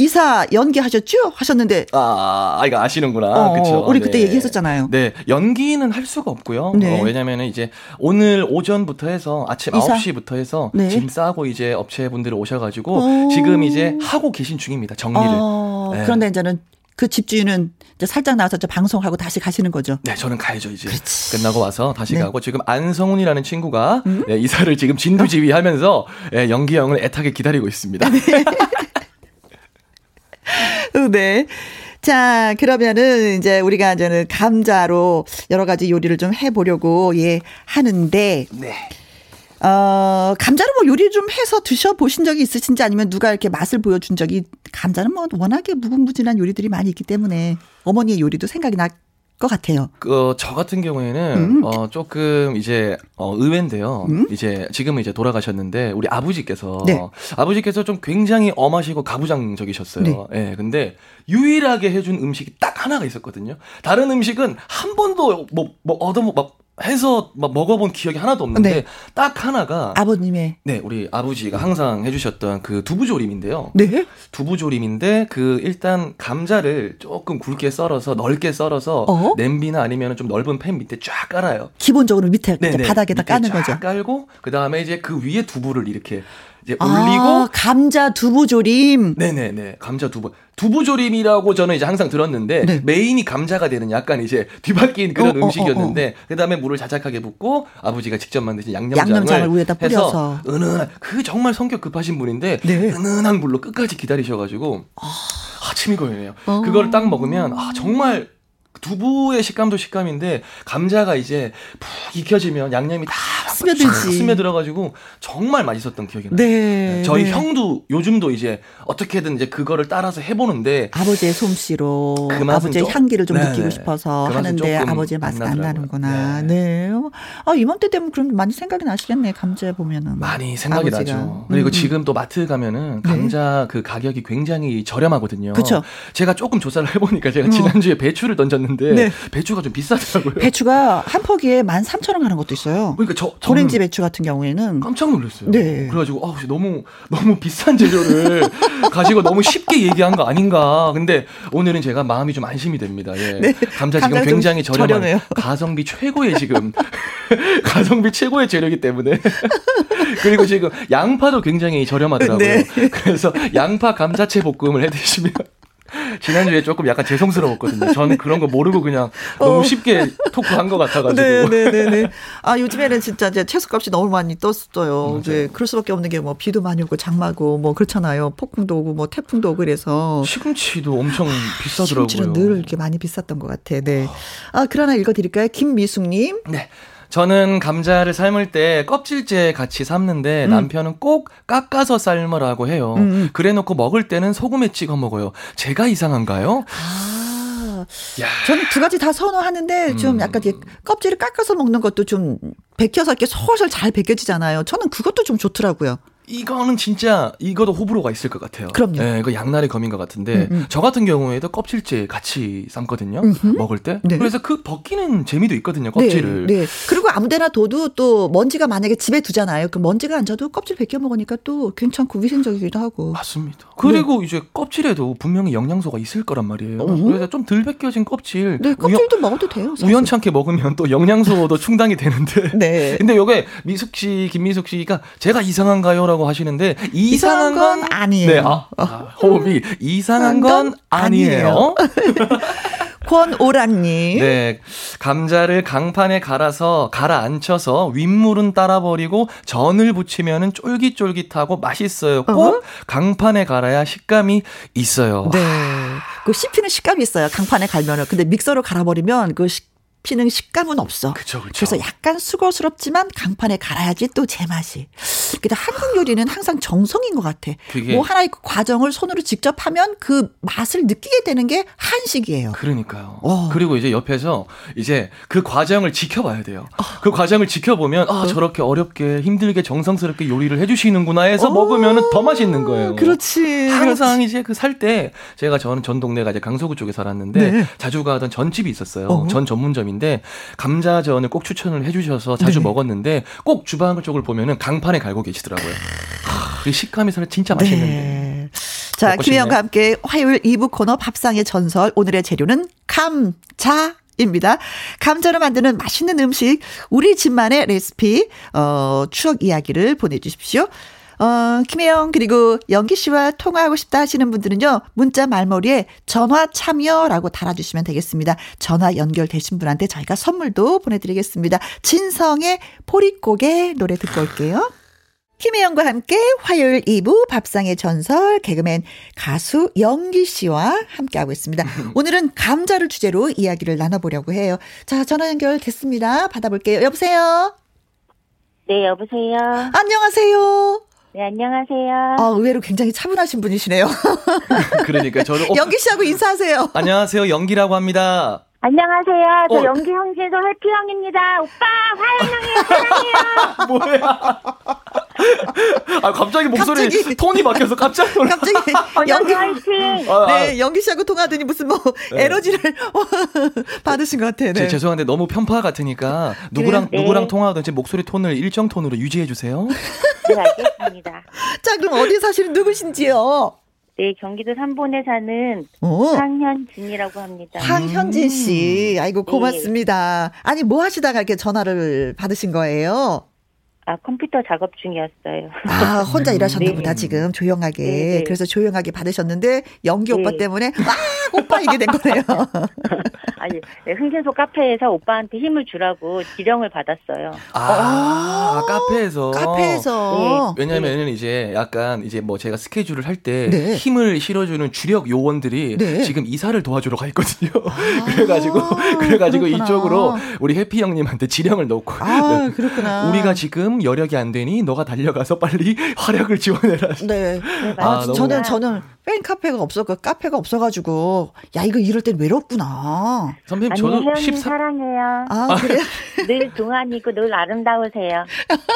Speaker 1: 이사 연기하셨죠? 하셨는데.
Speaker 5: 아, 아, 이거 아시는구나. 어, 그쵸.
Speaker 1: 우리 그때 네. 얘기했었잖아요.
Speaker 5: 네. 연기는 할 수가 없고요. 네. 어, 왜냐면은 이제 오늘 오전부터 해서 아침 이사? 9시부터 해서 네. 짐 싸고 이제 업체분들 오셔가지고 오. 지금 이제 하고 계신 중입니다. 정리를. 어,
Speaker 1: 네. 그런데 이제는 그 집주인은 이제 살짝 나와서 저 방송하고 다시 가시는 거죠.
Speaker 5: 네, 저는 가야죠 이제. 그렇지. 끝나고 와서 다시 네. 가고 지금 안성훈이라는 친구가 음? 네, 이사를 지금 진두지휘하면서 네, 연기 형을 애타게 기다리고 있습니다. 네.
Speaker 1: 네. 자, 그러면은 이제 우리가 이제는 감자로 여러 가지 요리를 좀 해보려고 예 하는데. 네. 어, 감자로 뭐 요리 좀 해서 드셔보신 적이 있으신지 아니면 누가 이렇게 맛을 보여준 적이 감자는 뭐 워낙에 무궁무진한 요리들이 많이 있기 때문에 어머니의 요리도 생각이 나것 같아요.
Speaker 5: 그, 저 같은 경우에는, 음. 어, 조금 이제, 어, 의외인데요. 음? 이제, 지금은 이제 돌아가셨는데, 우리 아버지께서, 네. 아버지께서 좀 굉장히 엄하시고 가부장적이셨어요. 네. 네. 근데, 유일하게 해준 음식이 딱 하나가 있었거든요. 다른 음식은 한 번도 뭐, 뭐, 얻어, 막, 해서 막 먹어본 기억이 하나도 없는데 네. 딱 하나가
Speaker 1: 아버님의
Speaker 5: 네 우리 아버지가 항상 해주셨던 그 두부조림인데요. 네 두부조림인데 그 일단 감자를 조금 굵게 썰어서 넓게 썰어서 어? 냄비나 아니면 좀 넓은 팬 밑에 쫙 깔아요.
Speaker 1: 기본적으로 밑에 바닥에다 까는 거죠.
Speaker 5: 깔고 그 다음에 이제 그 위에 두부를 이렇게 이제 아, 올리고 아,
Speaker 1: 감자 두부 조림.
Speaker 5: 네네네 감자 두부 두부 조림이라고 저는 이제 항상 들었는데 네. 메인이 감자가 되는 약간 이제 뒤바뀐 그런 어, 어 음식이었는데 어, 어, 그다음에 물을 자작하게 붓고 아버지가 직접 만드신 양념장을, 양념장을 위에다 뿌려서 은은한 그 정말 성격 급하신 분인데 네. 은은한 물로 끝까지 기다리셔가지고 아, 침이 고이네요. 어. 그걸 딱 먹으면 아 정말 두부의 식감도 식감인데 감자가 이제 푹 익혀지면 양념이 다 스며들지 스며들어가지고 정말 맛있었던 기억이 나요. 네, 네. 저희 네. 형도 요즘도 이제 어떻게든 이제 그거를 따라서 해보는데
Speaker 1: 아버지의 솜씨로 그 아버지의 좀, 향기를 좀 네네. 느끼고 싶어서 그 하는데 아버지의 맛이 안 나는구나. 네. 네. 아 이맘때 되면 그럼 많이 생각이 나시겠네 감자 보면은
Speaker 5: 많이 생각이 아버지가. 나죠. 그리고 음. 지금 또 마트 가면은 네. 감자 그 가격이 굉장히 저렴하거든요. 그렇죠. 제가 조금 조사를 해보니까 제가 어. 지난주에 배추를 던졌는데. 샀는데 네. 배추가 좀 비싸더라고요.
Speaker 1: 배추가 한 포기에 13,000원 가는 것도 있어요. 그러니까 저 오렌지 배추 같은 경우에는
Speaker 5: 깜짝 놀랐어요. 네. 그래가지고 아, 너무 너무 비싼 재료를 가지고 너무 쉽게 얘기한 거 아닌가. 근데 오늘은 제가 마음이 좀 안심이 됩니다. 예. 네. 감자 지금 굉장히 저렴한 저렴해요. 가성비 최고의 지금 가성비 최고의 재료이기 때문에 그리고 지금 양파도 굉장히 저렴하더라고요. 네. 그래서 양파 감자채 볶음을 해 드시면 지난주에 조금 약간 죄송스러웠거든요. 저는 그런 거 모르고 그냥 너무 어. 쉽게 토크 한 것 같아가지고.
Speaker 1: 네네네. 네, 네. 아 요즘에는 진짜 이제 채소값이 너무 많이 떴어요. 이제 그럴 수밖에 없는 게 뭐 비도 많이 오고 장마고 뭐 그렇잖아요. 폭풍도 오고 뭐 태풍도 오고 그래서
Speaker 5: 시금치도 엄청 비싸더라고요.
Speaker 1: 시금치는 늘 이렇게 많이 비쌌던 것 같아. 네. 아 그러나 읽어드릴까요, 김미숙님?
Speaker 5: 네. 저는 감자를 삶을 때 껍질째 같이 삶는데 음. 남편은 꼭 깎아서 삶으라고 해요. 음. 음. 그래 놓고 먹을 때는 소금에 찍어 먹어요. 제가 이상한가요?
Speaker 1: 아. 야. 저는 두 가지 다 선호하는데 좀 음. 약간 껍질을 깎아서 먹는 것도 좀 벗겨서 이렇게 솔솔 잘 벗겨지잖아요. 저는 그것도 좀 좋더라고요.
Speaker 5: 이거는 진짜 이것도 호불호가 있을 것 같아요.
Speaker 1: 그럼요.
Speaker 5: 네, 그 양날의 검인 것 같은데 음, 음. 저 같은 경우에도 껍질째 같이 삶거든요. 음흠. 먹을 때. 네. 그래서 그 벗기는 재미도 있거든요. 껍질을.
Speaker 1: 네, 네. 그리고 아무데나 둬도 또 먼지가 만약에 집에 두잖아요. 그 먼지가 앉아도 껍질 벗겨 먹으니까 또 괜찮고 위생적이기도 하고.
Speaker 5: 맞습니다. 그리고 네. 이제 껍질에도 분명히 영양소가 있을 거란 말이에요. 음. 그래서 좀 덜 벗겨진 껍질.
Speaker 1: 네, 껍질도 우연, 먹어도 돼요.
Speaker 5: 사실. 우연찮게 먹으면 또 영양소도 충당이 되는데. 네. 근데 요게 미숙 씨, 김미숙 씨가 제가 이상한가요라고 하시는데 이상한, 건, 건, 아니에요. 네, 아, 아, 호흡이 이상한 건, 건 아니에요.
Speaker 1: 권오랑님.
Speaker 5: 네. 감자를 강판에 갈아서 가라앉혀서 윗물은 따라 버리고 전을 부치면은 쫄깃쫄깃하고 맛있어요. 꼭 어허? 강판에 갈아야 식감이 있어요.
Speaker 1: 네. 그 씹히는 식감이 있어요. 강판에 갈면은. 근데 믹서로 갈아버리면 그 식, 씹히는 식감은 없어.
Speaker 5: 그쵸, 그쵸.
Speaker 1: 그래서 약간 수고스럽지만 강판에 갈아야지 또 제맛이. 근데 한국 요리는 항상 정성인 것 같아. 뭐 하나의 그 과정을 손으로 직접 하면 그 맛을 느끼게 되는 게 한식이에요.
Speaker 5: 그러니까요. 어. 그리고 이제 옆에서 이제 그 과정을 지켜봐야 돼요. 어. 그 과정을 지켜보면 아 어. 저렇게 어렵게 힘들게 정성스럽게 요리를 해주시는구나 해서 어. 먹으면 더 맛있는 거예요.
Speaker 1: 그렇지.
Speaker 5: 항상 그렇지. 이제 그 살 때 제가 저는 전 동네가 이제 강서구 쪽에 살았는데 네. 자주 가던 전집이 있었어요. 어. 전 전문점인데. 있는데 감자전을 꼭 추천을 해주셔서 자주 네. 먹었는데 꼭 주방 쪽을 보면은 강판에 갈고 계시더라고요. 그 식감이 진짜 맛있는데. 네.
Speaker 1: 자, 김혜영과 함께 화요일 2부 코너 밥상의 전설 오늘의 재료는 감자. 입니다. 감자로 만드는 맛있는 음식, 우리 집만의 레시피, 어, 추억 이야기를 보내주십시오. 어, 김혜영 그리고 영기 씨와 통화하고 싶다 하시는 분들은요. 문자 말머리에 전화 참여라고 달아주시면 되겠습니다. 전화 연결되신 분한테 저희가 선물도 보내드리겠습니다. 진성의 포리고개 노래 듣고 올게요. 김혜영과 함께 화요일 2부 밥상의 전설 개그맨 가수 영기 씨와 함께하고 있습니다. 오늘은 감자를 주제로 이야기를 나눠보려고 해요. 자, 전화 연결 됐습니다. 받아볼게요. 여보세요?
Speaker 6: 네, 여보세요?
Speaker 1: 안녕하세요?
Speaker 6: 네, 안녕하세요.
Speaker 1: 아, 의외로 굉장히 차분하신 분이시네요.
Speaker 5: 그러니까 저는
Speaker 1: 어, 연기 씨하고 인사하세요.
Speaker 5: 안녕하세요. 연기라고 합니다.
Speaker 6: 안녕하세요. 저 어. 연기 형제도 해피 형입니다. 오빠, 화영
Speaker 5: 형이 사랑해요. 뭐야? 아, 갑자기 목소리 갑자기, 톤이 바뀌어서 깜짝 놀라.
Speaker 6: 갑자기 연기 화이팅.
Speaker 1: 아, 아, 네, 연기 씨하고 통화하더니 무슨 뭐 네. 에너지를 받으신 것 같아요. 네.
Speaker 5: 죄송한데 너무 편파 같으니까 누구랑 네. 누구랑 통화하든지 목소리 톤을 일정 톤으로 유지해 주세요.
Speaker 6: 네, 알겠습니다.
Speaker 1: 자, 그럼 어디 사시는 누구신지요?
Speaker 6: 네, 경기도 삼본에 사는 오. 황현진이라고 합니다.
Speaker 1: 황현진 씨. 아이고, 고맙습니다. 네. 아니, 뭐 하시다가 이렇게 전화를 받으신 거예요?
Speaker 6: 아, 컴퓨터 작업 중이었어요.
Speaker 1: 아, 혼자 일하셨나 네. 보다, 지금. 조용하게. 네, 네. 그래서 조용하게 받으셨는데, 연기 오빠 네. 때문에, 아, 오빠 이게 된 거네요.
Speaker 6: 아니, 네, 흥신소 카페에서 오빠한테 힘을 주라고 지령을 받았어요.
Speaker 5: 아, 아 카페에서.
Speaker 1: 카페에서.
Speaker 5: 네. 왜냐면은 네. 이제 약간 이제 뭐 제가 스케줄을 할 때 힘을 실어주는 주력 요원들이 지금 이사를 도와주러 가 있거든요. 아, 그래가지고, 그래가지고 그렇구나. 이쪽으로 우리 해피 형님한테 지령을 넣고.
Speaker 1: 아, 그렇구나.
Speaker 5: 우리가 지금 여력이 안 되니 너가 달려가서 빨리 활약을 지원해라.
Speaker 1: 네. 아, 아 저는 저는 팬 카페가 없었고 카페가 없어가지고 야 이거 이럴 땐 외롭구나.
Speaker 5: 선배님 저도
Speaker 6: 14... 사랑해요.
Speaker 1: 아 그래.
Speaker 6: 늘 동안이고 늘 아름다우세요.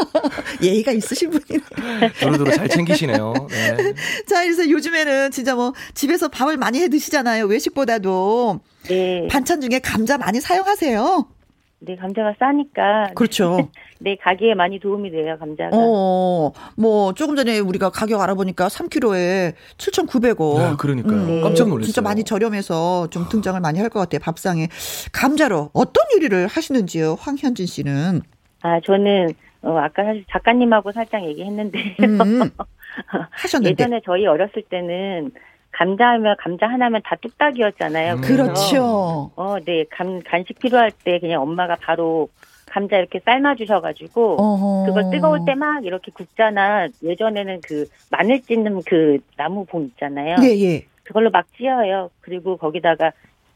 Speaker 1: 예의가 있으신 분이네.
Speaker 5: 두루두루 잘 챙기시네요. 네.
Speaker 1: 자 그래서 요즘에는 진짜 뭐 집에서 밥을 많이 해 드시잖아요 외식보다도. 네. 반찬 중에 감자 많이 사용하세요.
Speaker 6: 네, 감자가 싸니까.
Speaker 1: 그렇죠.
Speaker 6: 네, 가게에 많이 도움이 돼요, 감자가.
Speaker 1: 어, 뭐, 조금 전에 우리가 가격 알아보니까 3kg에 7,900원.
Speaker 5: 네, 그러니까요. 음, 깜짝 놀랐어요.
Speaker 1: 진짜 많이 저렴해서 좀 등장을 많이 할 것 같아요, 밥상에. 감자로 어떤 요리를 하시는지요, 황현진 씨는?
Speaker 6: 아, 저는, 어, 아까 사실 작가님하고 살짝 얘기했는데. 음, 하셨는데. 예전에 저희 어렸을 때는 감자하면 감자 하나면 다 뚝딱이었잖아요.
Speaker 1: 음. 그렇죠.
Speaker 6: 어, 네. 감, 간식 필요할 때 그냥 엄마가 바로 감자 이렇게 삶아 주셔가지고 그걸 뜨거울 때 막 이렇게 굽잖아. 예전에는 그 마늘 찢는 그 나무 봉 있잖아요.
Speaker 1: 예, 예.
Speaker 6: 그걸로 막 찧어요. 그리고 거기다가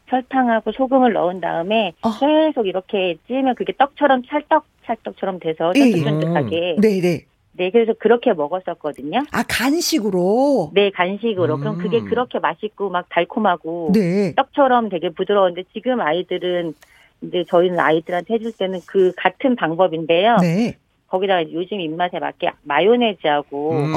Speaker 6: 설탕하고 소금을 넣은 다음에 어. 계속 이렇게 찌면 그게 떡처럼 찰떡 찰떡처럼 돼서 쫀득쫀득하게.
Speaker 1: 음. 네, 네.
Speaker 6: 네, 그래서 그렇게 먹었었거든요.
Speaker 1: 아, 간식으로?
Speaker 6: 네, 간식으로. 음. 그럼 그게 그렇게 맛있고 막 달콤하고 네. 떡처럼 되게 부드러운데 지금 아이들은 이제 저희는 아이들한테 해줄 때는 그 같은 방법인데요. 네. 거기다가 요즘 입맛에 맞게 마요네즈하고 음.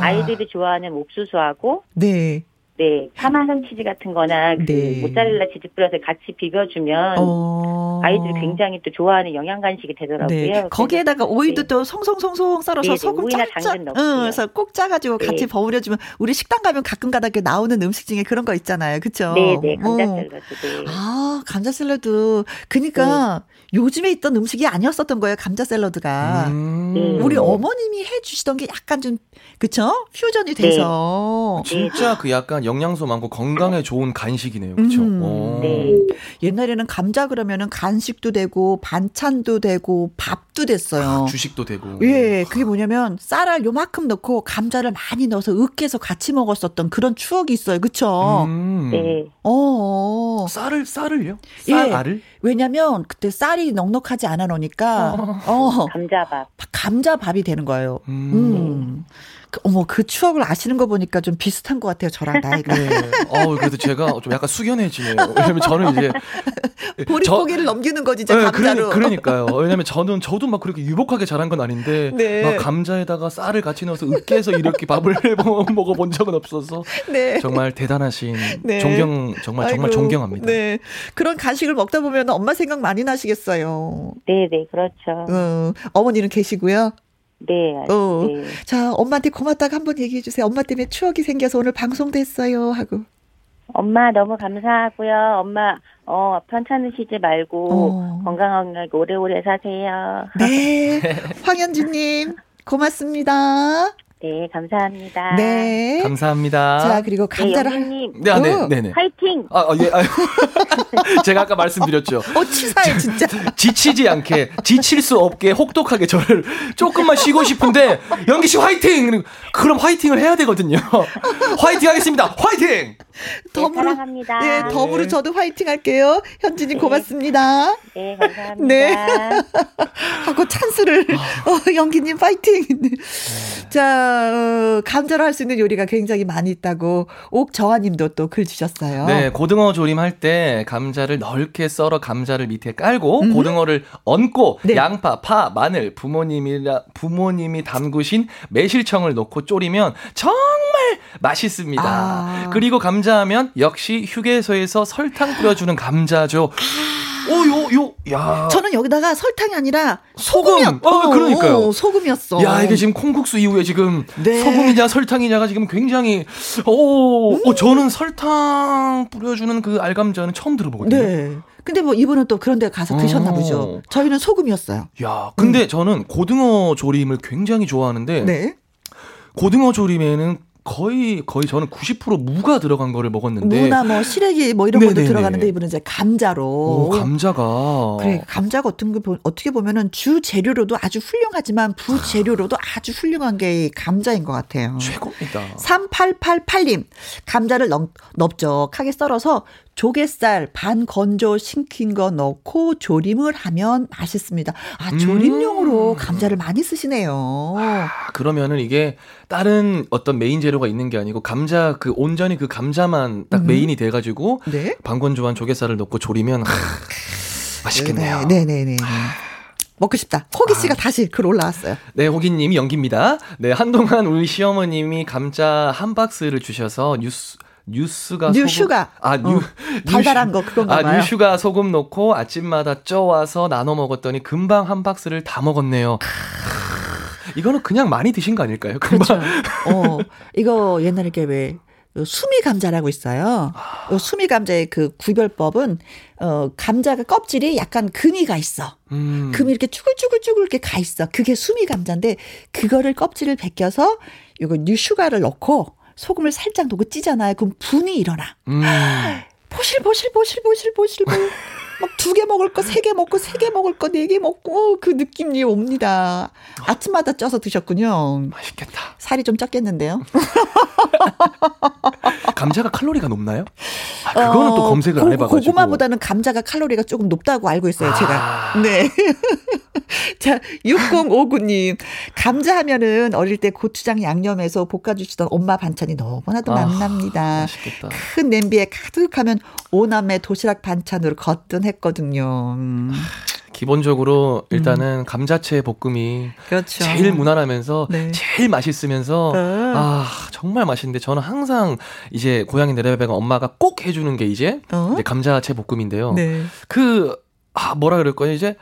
Speaker 6: 아이들이 좋아하는 옥수수하고 네. 네, 파마산 치즈 같은 거나 그 네. 모짜렐라 치즈 뿌려서 같이 비벼주면 어... 아이들이 굉장히 또 좋아하는 영양 간식이 되더라고요. 네.
Speaker 1: 거기에다가 오이도 네. 또 송송송송 썰어서 네, 소금 짝짝 응, 그래서 꼭 짜가지고 같이 네. 버무려주면 우리 식당 가면 가끔 가다 나오는 음식 중에 그런 거 있잖아요. 그쵸?
Speaker 6: 네, 네, 감자 샐러드. 네.
Speaker 1: 아, 감자 샐러드. 그니까 요즘에 있던 음식이 아니었었던 거예요. 감자 샐러드가. 음. 우리 어머님이 해 주시던 게 약간 좀 그쵸? 퓨전이 돼서.
Speaker 5: 진짜 그 약간 영양소 많고 건강에 좋은 간식이네요. 그렇죠? 음. 네.
Speaker 1: 옛날에는 감자 그러면은 간식도 되고 반찬도 되고 밥도 됐어요.
Speaker 5: 아, 주식도 되고.
Speaker 1: 예, 그게 뭐냐면 쌀알 요만큼 넣고 감자를 많이 넣어서 으깨서 같이 먹었었던 그런 추억이 있어요. 그렇죠? 음. 네.
Speaker 5: 어. 쌀을 쌀을요? 쌀알을? 예.
Speaker 1: 왜냐면 그때 쌀이 넉넉하지 않아 놓으니까 어. 어.
Speaker 6: 감자밥.
Speaker 1: 감자밥이 되는 거예요. 음. 음. 그, 어머 그 추억을 아시는 거 보니까 좀 비슷한 것 같아요 저랑 나이가. 네.
Speaker 5: 어 그래도 제가 좀 약간 숙연해지네요. 왜냐면 저는 이제
Speaker 1: 보릿고개를 넘기는 거지 이제 네, 감자로.
Speaker 5: 그러, 니 까요 왜냐면 저는 저도 막 그렇게 유복하게 자란 건 아닌데 네. 막 감자에다가 쌀을 같이 넣어서 으깨서 이렇게 밥을 먹어본 적은 없어서 네. 정말 대단하신 네. 존경 정말 정말 아이고, 존경합니다. 네
Speaker 1: 그런 간식을 먹다 보면 엄마 생각 많이 나시겠어요.
Speaker 6: 네네 네, 그렇죠.
Speaker 1: 어, 어머니는 계시고요.
Speaker 6: 네,
Speaker 1: 어. 네. 자, 엄마한테 고맙다고 한번 얘기해 주세요. 엄마 때문에 추억이 생겨서 오늘 방송됐어요. 하고.
Speaker 6: 엄마 너무 감사하고요. 엄마 어 편찮으시지 말고 어. 건강하게 오래오래 사세요.
Speaker 1: 네, 황현주님 고맙습니다.
Speaker 6: 네, 감사합니다.
Speaker 1: 네.
Speaker 5: 감사합니다.
Speaker 1: 자, 그리고 감자를. 네,
Speaker 6: 님 네, 아, 네, 네, 네. 화이팅!
Speaker 5: 아, 아 예. 아, 제가 아까 말씀드렸죠.
Speaker 1: 어, 치사해, 진짜.
Speaker 5: 지치지 않게, 지칠 수 없게 혹독하게 저를 조금만 쉬고 싶은데, 연기 씨 화이팅! 그럼 화이팅을 해야 되거든요. 화이팅 하겠습니다. 화이팅!
Speaker 6: 더불어, 네, 사랑합니다.
Speaker 1: 네, 더불어 저도 화이팅 할게요. 현진님 네. 고맙습니다.
Speaker 6: 네, 감사합니다. 네.
Speaker 1: 하고 찬스를, 어, 연기님 파이팅! 자, 어, 감자로 할 수 있는 요리가 굉장히 많이 있다고 옥정아님도 또 글 주셨어요.
Speaker 5: 네, 고등어 조림할 때 감자를 넓게 썰어 감자를 밑에 깔고 음. 고등어를 얹고 네. 양파, 파, 마늘, 부모님이라 부모님이 담그신 매실청을 넣고 졸이면 정말 맛있습니다. 아. 그리고 감자하면 역시 휴게소에서 설탕 뿌려주는 감자죠. 아. 오, 요, 요, 야.
Speaker 1: 저는 여기다가 설탕이 아니라 소금. 소금.
Speaker 5: 어, 어, 그러니까요. 어,
Speaker 1: 소금이었어.
Speaker 5: 야, 이게 지금 콩국수 이후에 지금 네. 소금이냐 설탕이냐가 지금 굉장히, 오, 음. 어, 저는 설탕 뿌려주는 그 알감자는 처음 들어보거든요. 네.
Speaker 1: 근데 뭐 이분은 또 그런 데 가서 드셨나 어. 보죠. 저희는 소금이었어요.
Speaker 5: 야, 근데 음. 저는 고등어 조림을 굉장히 좋아하는데. 네. 고등어 조림에는 거의 거의 저는 90% 무가 들어간 거를 먹었는데
Speaker 1: 무나 뭐 시래기 뭐 이런 네네네. 것도 들어가는데 이분은 이제 감자로 오,
Speaker 5: 감자가
Speaker 1: 그래 감자가 어떤 거 어떻게 보면은 주 재료로도 아주 훌륭하지만 부 재료로도 아주 훌륭한 게 감자인 것 같아요.
Speaker 5: 최고입니다.
Speaker 1: 3888님 감자를 넓, 넓적하게 썰어서 조갯살 반 건조 시킨 거 넣고 조림을 하면 맛있습니다. 아, 조림용으로 음. 감자를 많이 쓰시네요.
Speaker 5: 아, 그러면은 이게 다른 어떤 메인 재료가 있는 게 아니고 감자 그 온전히 그 감자만 딱 음. 메인이 돼 가지고 네? 반건조한 조갯살을 넣고 조리면 아, 맛있겠네요.
Speaker 1: 네, 네, 네. 네. 먹고 싶다. 호기 씨가 아. 다시 글 올라왔어요.
Speaker 5: 네, 호기님 영기입니다. 네, 한동안 우리 시어머님이 감자 한 박스를 주셔서 뉴스 뉴스가
Speaker 1: 뉴슈가
Speaker 5: 아 뉴, 어,
Speaker 1: 달달한 거 그건가
Speaker 5: 아, 봐요. 뉴슈가 소금 넣고 아침마다 쪄와서 나눠 먹었더니 금방 한 박스를 다 먹었네요. 이거는 그냥 많이 드신 거 아닐까요?
Speaker 1: 금방. 그렇죠. 어, 이거 옛날에 왜 수미 감자라고 있어요. 아. 수미 감자의 그 구별법은 어 감자가 껍질이 약간 금이 가 있어. 음. 금이 이렇게 쭈글쭈글쭈글 이렇게 가 있어. 그게 수미 감자인데 그거를 껍질을 벗겨서 이거 뉴슈가를 넣고 소금을 살짝 넣고 찌잖아요. 그럼 분이 일어나. 음. 보실 보실 보실 보실 보실 보실 막 두 개 먹을 거 세 개 먹고 세 개 먹을 거 네 개 먹고 그 느낌이 옵니다. 아침마다 쪄서 드셨군요.
Speaker 5: 맛있겠다.
Speaker 1: 살이 좀 쪘겠는데요.
Speaker 5: 감자가 칼로리가 높나요? 아, 그거는 어, 또 검색을 고, 안 해봐가지고.
Speaker 1: 고구마보다는 감자가 칼로리가 조금 높다고 알고 있어요, 제가. 아. 네. 자, 6059님. 감자 하면은 어릴 때 고추장 양념해서 볶아주시던 엄마 반찬이 너무나도 아, 맛납니다.
Speaker 5: 맛있겠다.
Speaker 1: 큰 냄비에 가득하면 오남매 도시락 반찬으로 거뜬 했거든요. 음.
Speaker 5: 기본적으로 일단은 음. 감자채 볶음이 그렇죠. 제일 무난하면서 네. 제일 맛있으면서 어. 아 정말 맛있는데 저는 항상 이제 고향에 내려가면 엄마가 꼭 해주는 게 이제, 어? 이제 감자채 볶음인데요. 네. 그 아, 뭐라 그럴까요 이제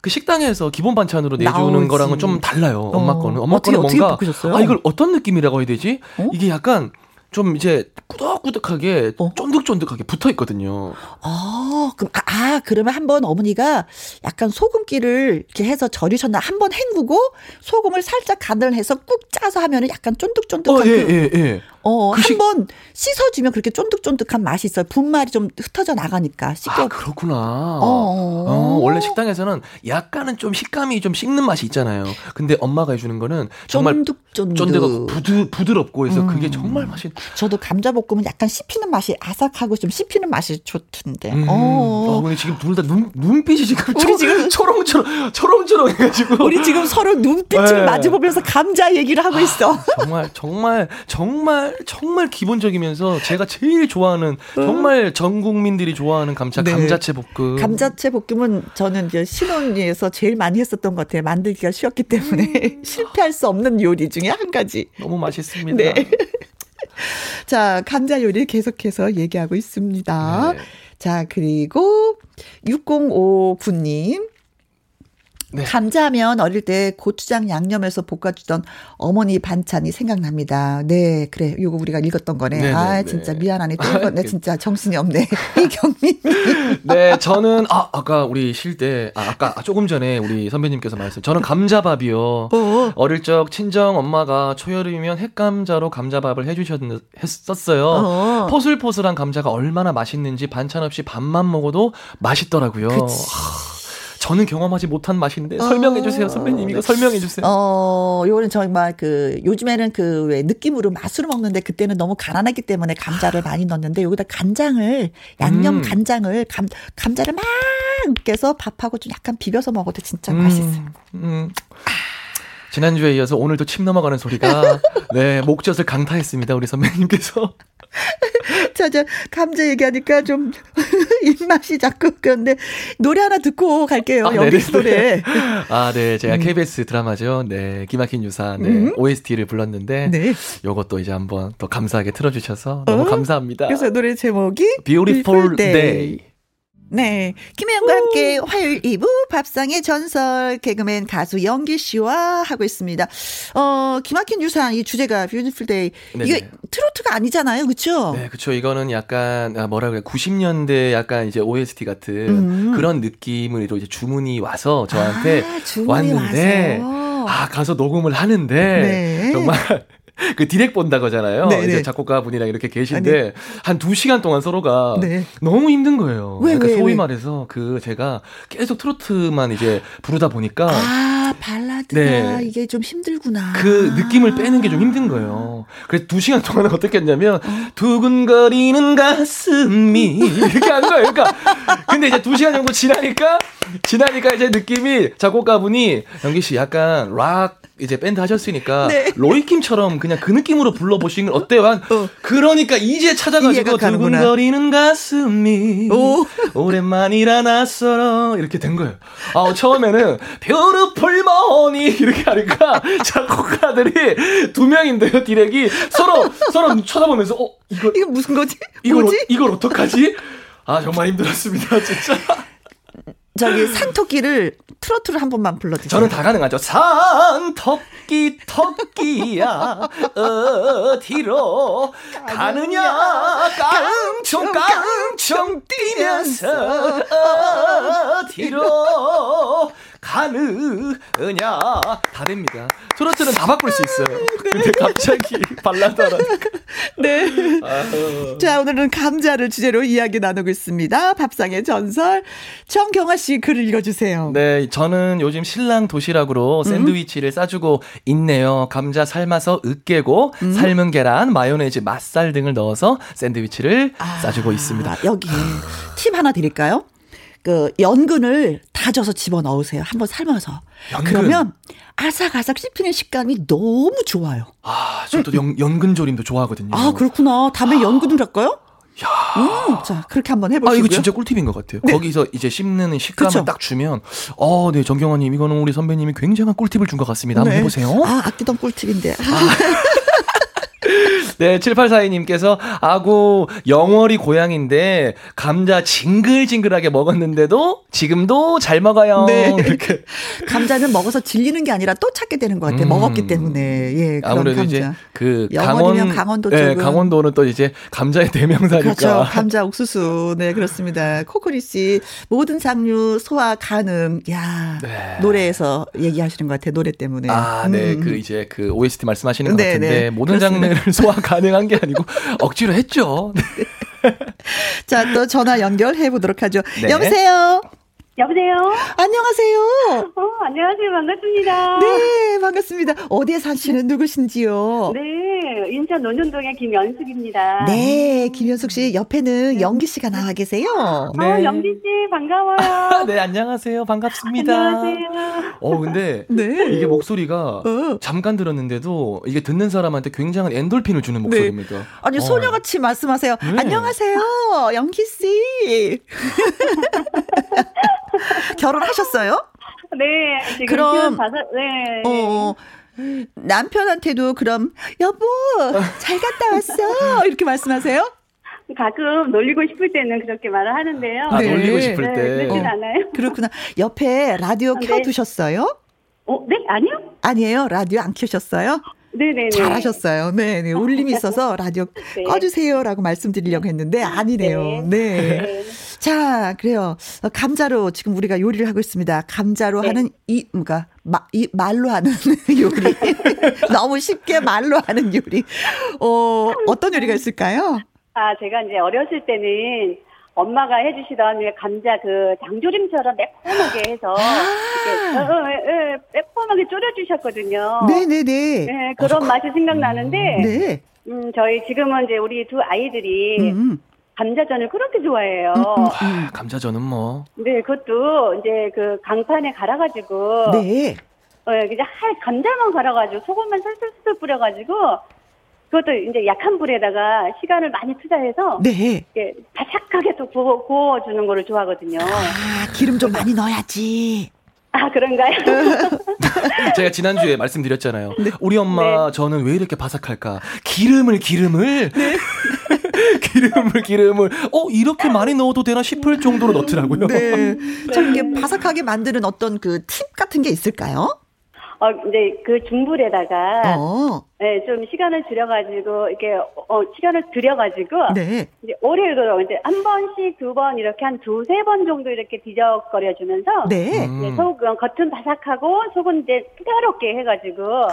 Speaker 5: 그 식당에서 기본 반찬으로 내주는 나오지. 거랑은 좀 달라요. 엄마 어. 거는 엄마 어떻게, 거는 뭔가 아 이걸 어떤 느낌이라고 해야 되지? 어? 이게 약간 좀 이제 꾸덕꾸덕하게 어? 쫀득쫀득하게 붙어 있거든요.
Speaker 1: 아, 그럼 아, 아 그러면 한번 어머니가 약간 소금기를 이렇게 해서 절이셨나 한 번 헹구고 소금을 살짝 간을 해서 꾹 짜서 하면은 약간 쫀득쫀득한 어, 예, 그, 예, 예. 어, 그 한번 씻어주면 그렇게 쫀득쫀득한 맛이 있어요. 분말이 좀 흩어져 나가니까.
Speaker 5: 씻겨. 아, 그렇구나. 어, 어, 어, 원래 식당에서는 약간은 좀 식감이 좀 씹는 맛이 있잖아요. 근데 엄마가 해주는 거는 정말 쫀득쫀득. 쫀득하고 부드, 부드럽고 해서 음. 그게 정말 맛이.
Speaker 1: 저도 감자볶음은 약간 씹히는 맛이 아삭하고 좀 씹히는 맛이 좋던데. 음.
Speaker 5: 어. 어, 근데 지금 둘 다 눈, 눈빛이 지금 우리 지금 초롱초롱, 초롱초롱 해가지고.
Speaker 1: 우리 지금 서로 눈빛을 네. 마주보면서 감자 얘기를 하고 있어. 아,
Speaker 5: 정말, 정말, 정말 정말 기본적이면서 제가 제일 좋아하는 정말 전 국민들이 좋아하는 감자 네. 감자채 볶음.
Speaker 1: 감자채 볶음은 저는 이제 신혼에서 제일 많이 했었던 것 같아요. 만들기가 쉬웠기 때문에 음. 실패할 수 없는 요리 중에 한 가지.
Speaker 5: 너무 맛있습니다. 네.
Speaker 1: 자, 감자 요리 계속해서 얘기하고 있습니다. 네. 자, 그리고 6059님. 네. 감자하면 어릴 때 고추장 양념해서 볶아주던 어머니 반찬이 생각납니다. 네, 그래. 요거 우리가 읽었던 거네. 네네, 아, 네. 진짜 미안하네. 또 읽었네. 진짜 정신이 없네. 이경민.
Speaker 5: 네, 저는, 아, 아까 우리 쉴 때, 아, 아까 조금 전에 우리 선배님께서 말씀, 저는 감자밥이요. 어. 어릴 적 친정 엄마가 초여름이면 핵감자로 감자밥을 해주셨었어요. 어. 포슬포슬한 감자가 얼마나 맛있는지 반찬 없이 밥만 먹어도 맛있더라고요. 그치. 저는 경험하지 못한 맛인데 설명해 주세요, 선배님. 이거 설명해 주세요.
Speaker 1: 어, 요거는 정말 그 요즘에는 그 왜 느낌으로 맛으로 먹는데 그때는 너무 가난했기 때문에 감자를 많이 넣었는데 여기다 간장을 양념 음. 간장을 감 감자를 막 깨서 밥하고 좀 약간 비벼서 먹어도 진짜 음. 맛있어요. 음.
Speaker 5: 지난주에 이어서 오늘도 침 넘어가는 소리가 네 목젖을 강타했습니다 우리 선배님께서
Speaker 1: 자, 저, 감자 얘기하니까 좀, 입맛이 자꾸 그런데, 노래 하나 듣고 갈게요. 아, 여기 노래.
Speaker 5: 아, 네. 제가 음. KBS 드라마죠. 네. 기막힌 유사, 네. 음. OST를 불렀는데, 네. 요것도 이제 한번 더 감사하게 틀어주셔서 너무 어? 감사합니다.
Speaker 1: 그래서 노래 제목이,
Speaker 5: Beautiful, Beautiful Day. Day.
Speaker 1: 네. 김혜영과 함께 화요일 2부 밥상의 전설 개그맨 가수 영기 씨와 하고 있습니다. 어, 기막힌 유산 이 주제가 Beautiful Day. 이게 트로트가 아니잖아요. 그렇죠?
Speaker 5: 네, 그렇죠. 이거는 약간 아, 뭐라 그래? 90년대 약간 이제 OST 같은 음. 그런 느낌으로 이제 주문이 와서 저한테 아, 왔는데 와서. 아, 가서 녹음을 하는데 네. 정말 그 디렉 본다고 하잖아요. 네, 이제 네. 작곡가 분이랑 이렇게 계신데 한 두 시간 동안 서로가 네. 너무 힘든 거예요. 왜, 그러니까 왜, 소위 왜? 말해서 그 제가 계속 트로트만 이제 부르다 보니까
Speaker 1: 아 발라드가 네. 이게 좀 힘들구나.
Speaker 5: 그 느낌을 빼는 게 좀 힘든 거예요. 그래서 두 시간 동안 어떻게 했냐면 어? 두근거리는 가슴이 이렇게 한 거예요. 그러니까 근데 이제 두 시간 정도 지나니까 지나니까 이제 느낌이 작곡가 분이 영기 씨 약간 락 이제 밴드 하셨으니까 네. 로이킴처럼 그냥 그 느낌으로 불러보시는 건 어때요? 한 어. 그러니까 이제 찾아가지고 두근거리는 가슴이 오. 오랜만이라 낯설어 이렇게 된 거예요. 아 처음에는 beautiful money 이렇게 하니까 작곡가들이 두 명인데요 디렉이 서로 서로 쳐다보면서 어
Speaker 1: 이걸 이거 무슨 거지?
Speaker 5: 이걸
Speaker 1: 뭐지? 어,
Speaker 5: 이걸 어떡하지? 아 정말 힘들었습니다 진짜.
Speaker 1: 저기 산토끼를 트로트를 한 번만 불러주세요.
Speaker 5: 저는 다 가능하죠. 산토끼 토끼야 어디로 가느냐 깡총 깡총 뛰면서 어디로 가느냐 다 됩니다. 트로트는 다 바꿀 수 있어요. 네. 근데 갑자기 발라드 하라니까.
Speaker 1: 네. 아유. 자 오늘은 감자를 주제로 이야기 나누고 있습니다. 밥상의 전설 정경아 씨 글을 읽어주세요.
Speaker 5: 네, 저는 요즘 신랑 도시락으로 음. 샌드위치를 싸주고 있네요. 감자 삶아서 으깨고 음. 삶은 계란, 마요네즈, 맛살 등을 넣어서 샌드위치를 아, 싸주고 있습니다.
Speaker 1: 여기 팁 하나 드릴까요? 그 연근을 다져서 집어 넣으세요. 한번 삶아서. 연근. 그러면 아삭아삭 씹히는 식감이 너무 좋아요.
Speaker 5: 아, 저도 연, 연근조림도 좋아하거든요.
Speaker 1: 아, 그렇구나. 다음에 아. 연근을 할까요?
Speaker 5: 야.
Speaker 1: 음, 자, 그렇게 한번 해보시고요. 아,
Speaker 5: 이거 진짜 꿀팁인 것 같아요. 네. 거기서 이제 씹는 식감을 그쵸? 딱 주면, 어, 네, 정경화님, 이거는 우리 선배님이 굉장한 꿀팁을 준 것 같습니다. 한번 네. 해보세요.
Speaker 1: 아, 아끼던 꿀팁인데. 아.
Speaker 5: 네, 7842님께서 아구 영월이 고향인데 감자 징글징글하게 먹었는데도 지금도 잘 먹어요. 네. 이렇게.
Speaker 1: 감자는 먹어서 질리는 게 아니라 또 찾게 되는 것 같아요. 음. 먹었기 때문에. 예,
Speaker 5: 아무래도
Speaker 1: 감자.
Speaker 5: 이제 그 강원
Speaker 1: 강원도
Speaker 5: 네, 강원도는 또 이제 감자의 대명사니까.
Speaker 1: 그렇죠. 감자 옥수수. 네, 그렇습니다. 코코리 씨 모든 장류 소화 가능. 야, 네. 노래에서 얘기하시는 것 같아요. 노래 때문에.
Speaker 5: 아, 네. 음. 그 이제 그 OST 말씀하시는 것 네, 같은데 네. 모든. 장르를 소화 가능한 게 아니고 억지로 했죠.
Speaker 1: 자, 또 전화 연결해 보도록 하죠. 네. 여보세요?
Speaker 7: 여보세요?
Speaker 1: 안녕하세요.
Speaker 7: 어, 안녕하세요. 반갑습니다.
Speaker 1: 네, 반갑습니다. 어디에 사시는 누구신지요?
Speaker 7: 네, 인천 논현동의 김연숙입니다.
Speaker 1: 네, 김연숙 씨 옆에는 네. 영기 씨가 나와 계세요.
Speaker 7: 어, 네. 어, 영기 씨 반가워요.
Speaker 5: 네, 안녕하세요. 반갑습니다.
Speaker 7: 안녕하세요.
Speaker 5: 어, 근데 네. 이게 목소리가 어. 잠깐 들었는데도 이게 듣는 사람한테 굉장한 엔돌핀을 주는 네. 목소리입니다.
Speaker 1: 아니, 어. 소녀같이 말씀하세요. 네. 안녕하세요. 영기 씨. 결혼하셨어요?
Speaker 7: 네, 지금 그럼 네. 어,
Speaker 1: 남편한테도 그럼 여보 잘 갔다 왔어 이렇게 말씀하세요?
Speaker 7: 가끔 놀리고 싶을 때는 그렇게 말을 하는데요.
Speaker 5: 아, 네. 놀리고 싶을 때.
Speaker 7: 네, 그렇진 어. 않아요.
Speaker 1: 그렇구나. 옆에 라디오 아, 네. 켜두셨어요?
Speaker 7: 어, 네, 아니요.
Speaker 1: 아니에요. 라디오 안 켜셨어요?
Speaker 7: 네네.
Speaker 1: 잘하셨어요. 네, 네. 울림이 있어서 라디오 네. 꺼주세요라고 말씀드리려고 했는데 아니네요. 네. 자, 그래요. 감자로 지금 우리가 요리를 하고 있습니다. 감자로 네. 하는 이, 뭔가, 마, 이 말로 하는 요리. 너무 쉽게 말로 하는 요리. 어, 어떤 요리가 있을까요?
Speaker 7: 아, 제가 이제 어렸을 때는 엄마가 해주시던 감자 그 장조림처럼 매콤하게 해서 아~ 어, 어, 어, 매콤하게 졸여주셨거든요.
Speaker 1: 네네네.
Speaker 7: 네, 그런 어, 맛이 생각나는데. 네. 음, 저희 지금은 이제 우리 두 아이들이 음. 음. 감자전을 그렇게 좋아해요. 음, 음,
Speaker 5: 음. 감자전은 뭐.
Speaker 7: 네, 그것도 이제 그 강판에 갈아가지고. 네. 어, 그냥 할 감자만 갈아가지고 소금만 슬슬슬 뿌려가지고 그것도 이제 약한 불에다가 시간을 많이 투자해서 네. 이렇게 바삭하게 또 구워, 구워주는 거를 좋아하거든요.
Speaker 1: 아, 기름 좀 많이 넣어야지.
Speaker 7: 아, 그런가요?
Speaker 5: 제가 지난주에 말씀드렸잖아요. 네. 우리 엄마 네. 저는 왜 이렇게 바삭할까? 기름을 기름을 네. 기름을 기름을 어 이렇게 많이 넣어도 되나 싶을 정도로 넣더라고요.
Speaker 1: 네. 참 이게 바삭하게 만드는 어떤 그 팁 같은 게 있을까요?
Speaker 7: 어, 이제 그 중불에다가, 어. 네, 좀 시간을 들여가지고, 이렇게, 어, 시간을 들여가지고, 네. 이제 오래도 이제 한 번씩 두 번 이렇게 한 두세 번 정도 이렇게 뒤적거려주면서, 네. 음. 속, 어, 겉은 바삭하고, 속은 이제 부드럽게 해가지고, 아.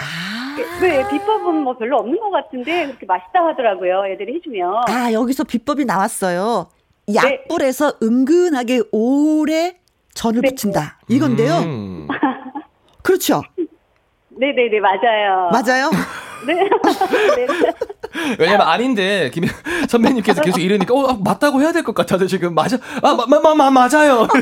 Speaker 7: 네, 비법은 뭐 별로 없는 것 같은데, 그렇게 맛있다 하더라고요, 애들이 해주면.
Speaker 1: 아, 여기서 비법이 나왔어요. 네. 약불에서 네. 은근하게 오래 전을 네. 붙인다. 이건데요. 음. 그렇죠.
Speaker 7: 네네네, 맞아요.
Speaker 1: 맞아요?
Speaker 7: 네. 네.
Speaker 5: 왜냐면 아닌데, 김 선배님께서 계속 이러니까, 어, 맞다고 해야 될 것 같아서 지금, 맞아, 아, 마, 마, 마, 맞아요.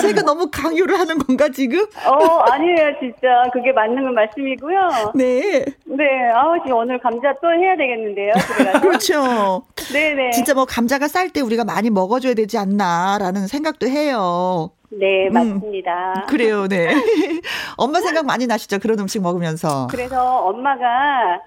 Speaker 1: 제가 너무 강요를 하는 건가, 지금?
Speaker 7: 어, 아니에요, 진짜. 그게 맞는 건 말씀이고요.
Speaker 1: 네.
Speaker 7: 네, 아우, 지금 오늘 감자 또 해야 되겠는데요.
Speaker 1: 그렇죠. 네네. 진짜 뭐 감자가 쌀 때 우리가 많이 먹어줘야 되지 않나라는 생각도 해요.
Speaker 7: 네, 음, 맞습니다.
Speaker 1: 음, 그래요, 네. 엄마 생각 많이 나시죠? 그런 음식 먹으면서.
Speaker 7: 그래서 엄마가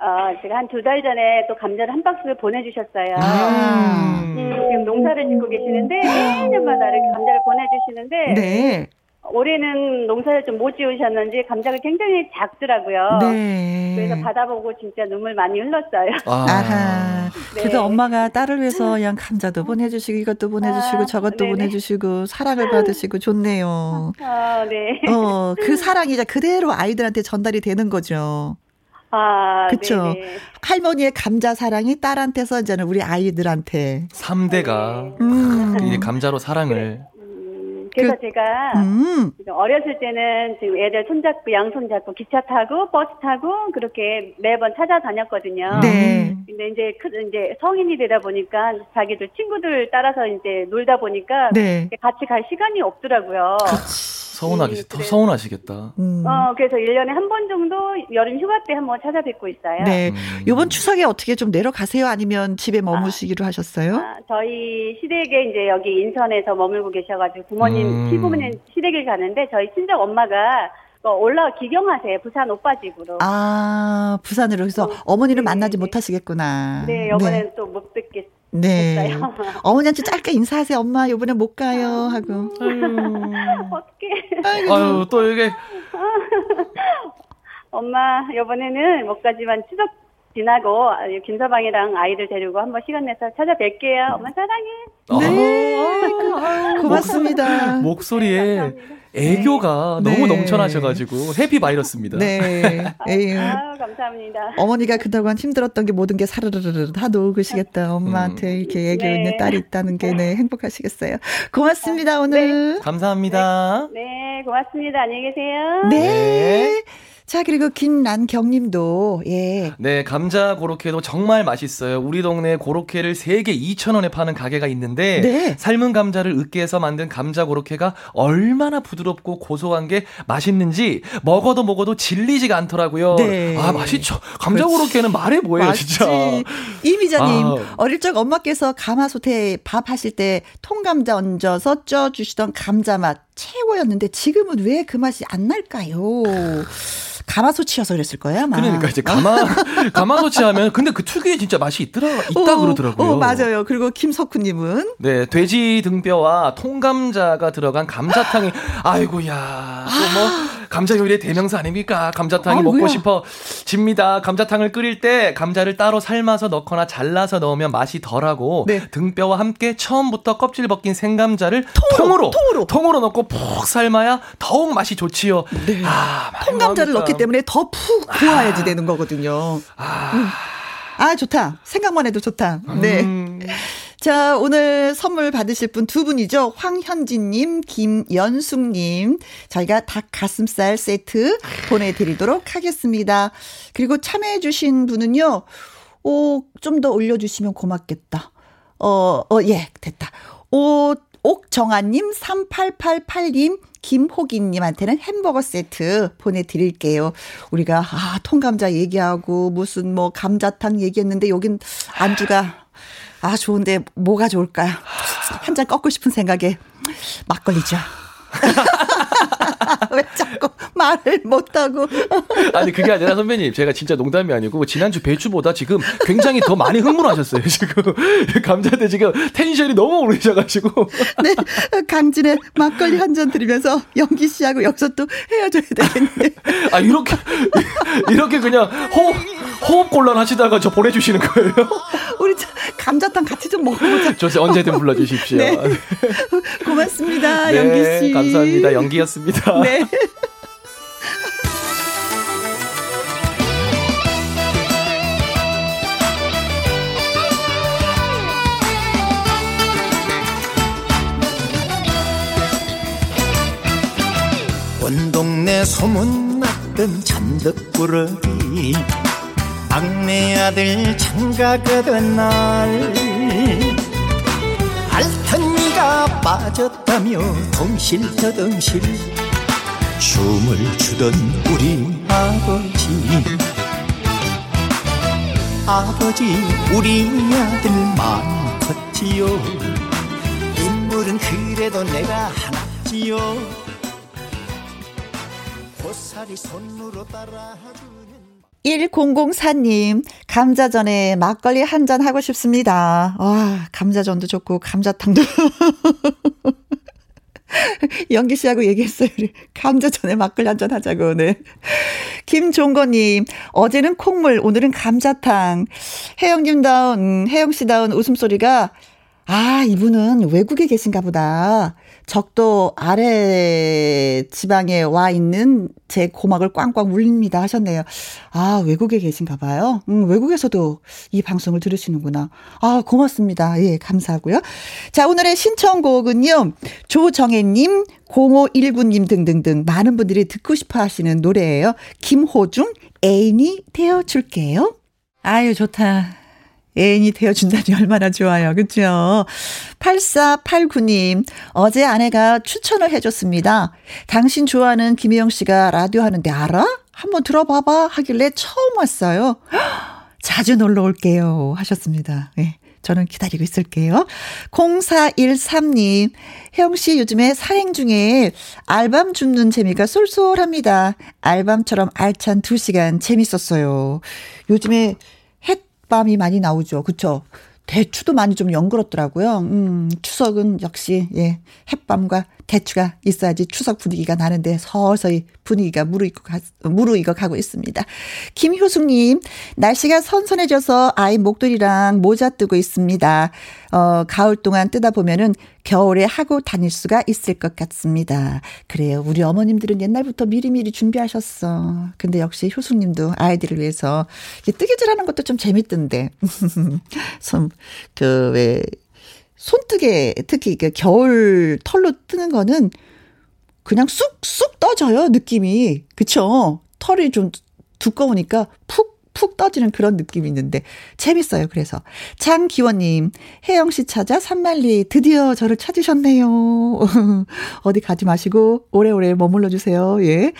Speaker 7: 어, 제가 한 두 달 전에 또 감자를 한 박스 보내주셨어요. 아. 음, 지금 농사를 짓고 계시는데 매년마다 이렇게 감자를 보내주시는데 네. 올해는 농사를 좀 못 지으셨는지 감자가 굉장히 작더라고요. 네. 그래서 받아보고 진짜 눈물 많이 흘렀어요.
Speaker 1: 아. 하 네. 그래도 엄마가 딸을 위해서 그냥 감자도 보내주시고 이것도 보내주시고 아, 저것도 네네. 보내주시고 사랑을 받으시고 좋네요.
Speaker 7: 아, 네.
Speaker 1: 어, 그 사랑이 이제 그대로 아이들한테 전달이 되는 거죠.
Speaker 7: 아,
Speaker 1: 그쵸. 네네. 할머니의 감자 사랑이 딸한테서 이제는 우리 아이들한테.
Speaker 5: 3대가 네. 음. 이제 감자로 사랑을.
Speaker 7: 네. 그래서 그, 제가 음. 어렸을 때는 지금 애들 손잡고 양손 잡고 기차 타고 버스 타고 그렇게 매번 찾아다녔거든요. 네. 근데 이제 크, 이제 성인이 되다 보니까 자기들 친구들 따라서 이제 놀다 보니까 네. 같이 갈 시간이 없더라고요.
Speaker 5: 그치. 서운하시, 더 서운하시겠다.
Speaker 7: 음. 어, 그래서 1년에 한 번 정도 여름 휴가 때 한번 찾아뵙고 있어요.
Speaker 1: 네. 음. 요번 추석에 어떻게 좀 내려가세요? 아니면 집에 머무시기로 아, 하셨어요? 아,
Speaker 7: 저희 시댁에 이제 여기 인천에서 머물고 계셔가지고 부모님, 음. 시부모님 시댁에 가는데 저희 친정 엄마가 어, 올라 기경하세요. 부산 오빠 집으로.
Speaker 1: 아, 부산으로 해서 어, 머니를 네, 만나지 네. 못하시겠구나.
Speaker 7: 네, 이번엔 네. 또못 뵙겠어요.
Speaker 1: 네. 어머니한테 짧게 인사하세요. 엄마, 요번에 못 가요. 하고.
Speaker 7: 어떡해.
Speaker 5: 아유, 또 이게.
Speaker 7: 엄마, 요번에는 못 가지만 추석 지나고 김서방이랑 아이들 데리고 한번 시간 내서 찾아뵐게요. 엄마 사랑해.
Speaker 1: 네. 아유, 고맙습니다.
Speaker 5: 목소리에 네, 애교가 네. 너무 넘쳐나셔가지고 해피 바이러스입니다.
Speaker 1: 네.
Speaker 7: 에휴. 아유, 감사합니다.
Speaker 1: 어머니가 그동안 힘들었던 게 모든 게 사르르르 다 녹으시겠다. 엄마한테 음. 이렇게 애교 네. 있는 딸이 있다는 게 네, 행복하시겠어요. 고맙습니다, 오늘.
Speaker 5: 네. 감사합니다.
Speaker 7: 네. 네, 고맙습니다. 안녕히 계세요.
Speaker 1: 네. 네. 자, 그리고 김란경 님도, 예.
Speaker 5: 네, 감자 고로케도 정말 맛있어요. 우리 동네에 고로케를 3개 2,000원에 파는 가게가 있는데, 네. 삶은 감자를 으깨서 만든 감자 고로케가 얼마나 부드럽고 고소한 게 맛있는지, 먹어도 먹어도 질리지가 않더라고요. 네. 아, 맛있죠. 감자 고로케는 말해 뭐예요, 맛있지. 진짜.
Speaker 1: 이미자님, 아. 어릴 적 엄마께서 가마솥에 밥 하실 때 통감자 얹어서 쪄주시던 감자 맛 최고였는데, 지금은 왜 그 맛이 안 날까요? 가마솥이어서 그랬을 거예요, 아마.
Speaker 5: 그러니까 이제 가마 가마솥이 하면 근데 그 특유의 진짜 맛이 있더라 있다 어, 그러더라고요.
Speaker 1: 어, 맞아요. 그리고 김석훈님은
Speaker 5: 네 돼지 등뼈와 통감자가 들어간 감자탕이 아이고야 또뭐 아. 감자 요리의 대명사 아닙니까? 감자탕이 아, 먹고 싶어 집니다. 감자탕을 끓일 때 감자를 따로 삶아서 넣거나 잘라서 넣으면 맛이 덜하고 네. 등뼈와 함께 처음부터 껍질 벗긴 생감자를 통으로, 통으로 통으로 넣고 푹 삶아야 더욱 맛이 좋지요.
Speaker 1: 네. 아, 통감자를 넣기 때문에 더 푹 구워야지 아. 되는 거거든요. 아. 음. 아, 좋다. 생각만 해도 좋다. 네. 음. 자, 오늘 선물 받으실 분 두 분이죠. 황현진님, 김연숙님. 저희가 닭 가슴살 세트 보내드리도록 하겠습니다. 그리고 참여해주신 분은요, 오, 좀 더 올려주시면 고맙겠다. 어, 어, 예, 됐다. 오, 옥정아님, 3888님, 김호기님한테는 햄버거 세트 보내드릴게요. 우리가, 아, 통감자 얘기하고, 무슨 뭐, 감자탕 얘기했는데, 여긴 안주가, 아, 좋은데, 뭐가 좋을까요? 한잔 꺾고 싶은 생각에, 막걸리죠. 왜 자꾸 말을 못하고.
Speaker 5: 아니, 그게 아니라 선배님, 제가 진짜 농담이 아니고, 지난주 배추보다 지금 굉장히 더 많이 흥분하셨어요, 지금. 감자대 지금 텐션이 너무 오르셔가지고.
Speaker 1: 네, 강진의 막걸리 한 잔 드리면서 영기 씨하고 여기서 또 헤어져야 되겠는데.
Speaker 5: 아, 이렇게, 이렇게 그냥 호흡, 호흡 곤란 하시다가 저 보내주시는 거예요?
Speaker 1: 우리 감자탕 같이 좀 먹어보자.
Speaker 5: 저 언제든 불러주십시오.
Speaker 1: 네. 고맙습니다, 네, 영기 씨.
Speaker 5: 감사합니다. 연기였습니다. 네.
Speaker 8: 온 동네 소문났던 잔득꾸러기 막내 아들 장가가 된날 알턴니가 빠졌다며 덩실더덩실 춤을 추던 우리 아버지 아버지 우리 아들만 컸지요 인물은 그래도 내가 하나지요 고사리 손으로 따라주는
Speaker 1: 1004님, 감자전에 막걸리 한 잔 하고 싶습니다. 와, 감자전도 좋고, 감자탕도. 연기 씨하고 얘기했어요. 감자 전에 막걸리 한잔 하자고, 네. 김종건님, 어제는 콩물, 오늘은 감자탕. 혜영님다운, 혜영씨다운 웃음소리가, 아, 이분은 외국에 계신가 보다. 적도 아래 지방에 와 있는 제 고막을 꽝꽝 울립니다 하셨네요. 아, 외국에 계신가 봐요. 음, 외국에서도 이 방송을 들으시는구나. 아, 고맙습니다. 예, 감사하고요. 자, 오늘의 신청곡은요. 조정혜님, 0519님 등등등 많은 분들이 듣고 싶어 하시는 노래예요. 김호중, 애인이 되어줄게요. 아유, 좋다. 애인이 되어준다니 얼마나 좋아요. 그죠? 8489님, 어제 아내가 추천을 해줬습니다. 당신 좋아하는 김혜영 씨가 라디오 하는데 알아? 한번 들어봐봐 하길래 처음 왔어요. 자주 놀러 올게요. 하셨습니다. 네. 저는 기다리고 있을게요. 0413님, 혜영 씨 요즘에 사행 중에 알밤 줍는 재미가 쏠쏠합니다. 알밤처럼 알찬 2시간 재밌었어요. 요즘에 햇밤이 많이 나오죠. 그쵸? 대추도 많이 좀 연그럽더라고요. 음, 추석은 역시, 예, 햇밤과 대추가 있어야지 추석 분위기가 나는데 서서히 분위기가 무르익고, 가, 무르익어 가고 있습니다. 김효숙님, 날씨가 선선해져서 아이 목도리랑 모자 뜨고 있습니다. 어, 가을 동안 뜨다 보면은 겨울에 하고 다닐 수가 있을 것 같습니다. 그래요. 우리 어머님들은 옛날부터 미리미리 준비하셨어. 근데 역시 효숙님도 아이들을 위해서 뜨개질하는 것도 좀 재밌던데. 그, 왜, 손뜨개, 특히 그 겨울 털로 뜨는 거는 그냥 쑥쑥 떠져요, 느낌이. 그쵸? 털이 좀 두꺼우니까 푹, 푹 떠지는 그런 느낌이 있는데 재밌어요, 그래서. 장기원님, 혜영 씨 찾아 산말리 드디어 저를 찾으셨네요. 어디 가지 마시고 오래오래 머물러 주세요, 예.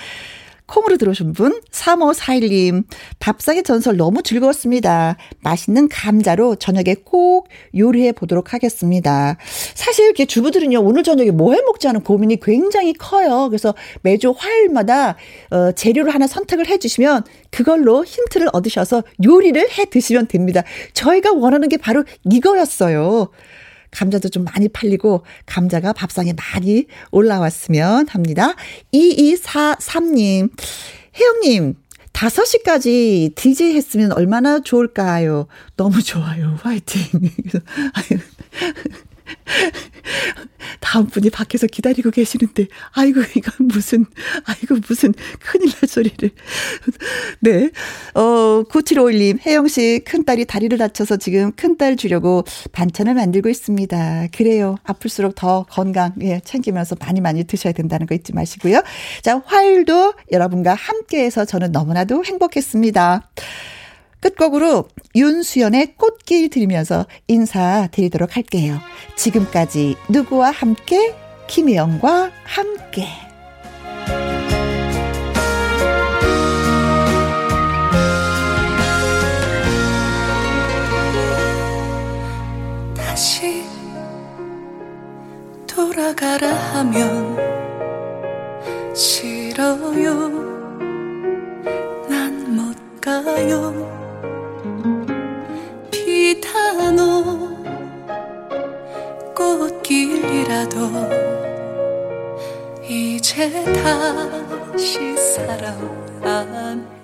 Speaker 1: 콩으로 들어오신 분 3541님 밥상의 전설 너무 즐거웠습니다. 맛있는 감자로 저녁에 꼭 요리해 보도록 하겠습니다. 사실 이렇게 주부들은요 오늘 저녁에 뭐 해 먹지 하는 고민이 굉장히 커요. 그래서 매주 화요일마다 어, 재료를 하나 선택을 해주시면 그걸로 힌트를 얻으셔서 요리를 해 드시면 됩니다. 저희가 원하는 게 바로 이거였어요. 감자도 좀 많이 팔리고 감자가 밥상에 많이 올라왔으면 합니다. 2243님, 혜영님, 5시까지 DJ 했으면 얼마나 좋을까요? 너무 좋아요. 화이팅. 다음 분이 밖에서 기다리고 계시는데, 아이고, 이건 무슨, 아이고, 무슨 큰일 날 소리를. 네. 어, 9751님, 혜영씨, 큰딸이 다리를 다쳐서 지금 큰딸 주려고 반찬을 만들고 있습니다. 그래요. 아플수록 더 건강, 예, 챙기면서 많이 많이 드셔야 된다는 거 잊지 마시고요. 자, 화요일도 여러분과 함께 해서 저는 너무나도 행복했습니다. 끝곡으로 윤수연의 꽃길 들으면서 인사드리도록 할게요. 지금까지 누구와 함께? 김혜영과 함께.
Speaker 4: 다시 돌아가라 하면 싫어요. 난 못 가요. 비단오 꽃길이라도 이제 다시 사랑 안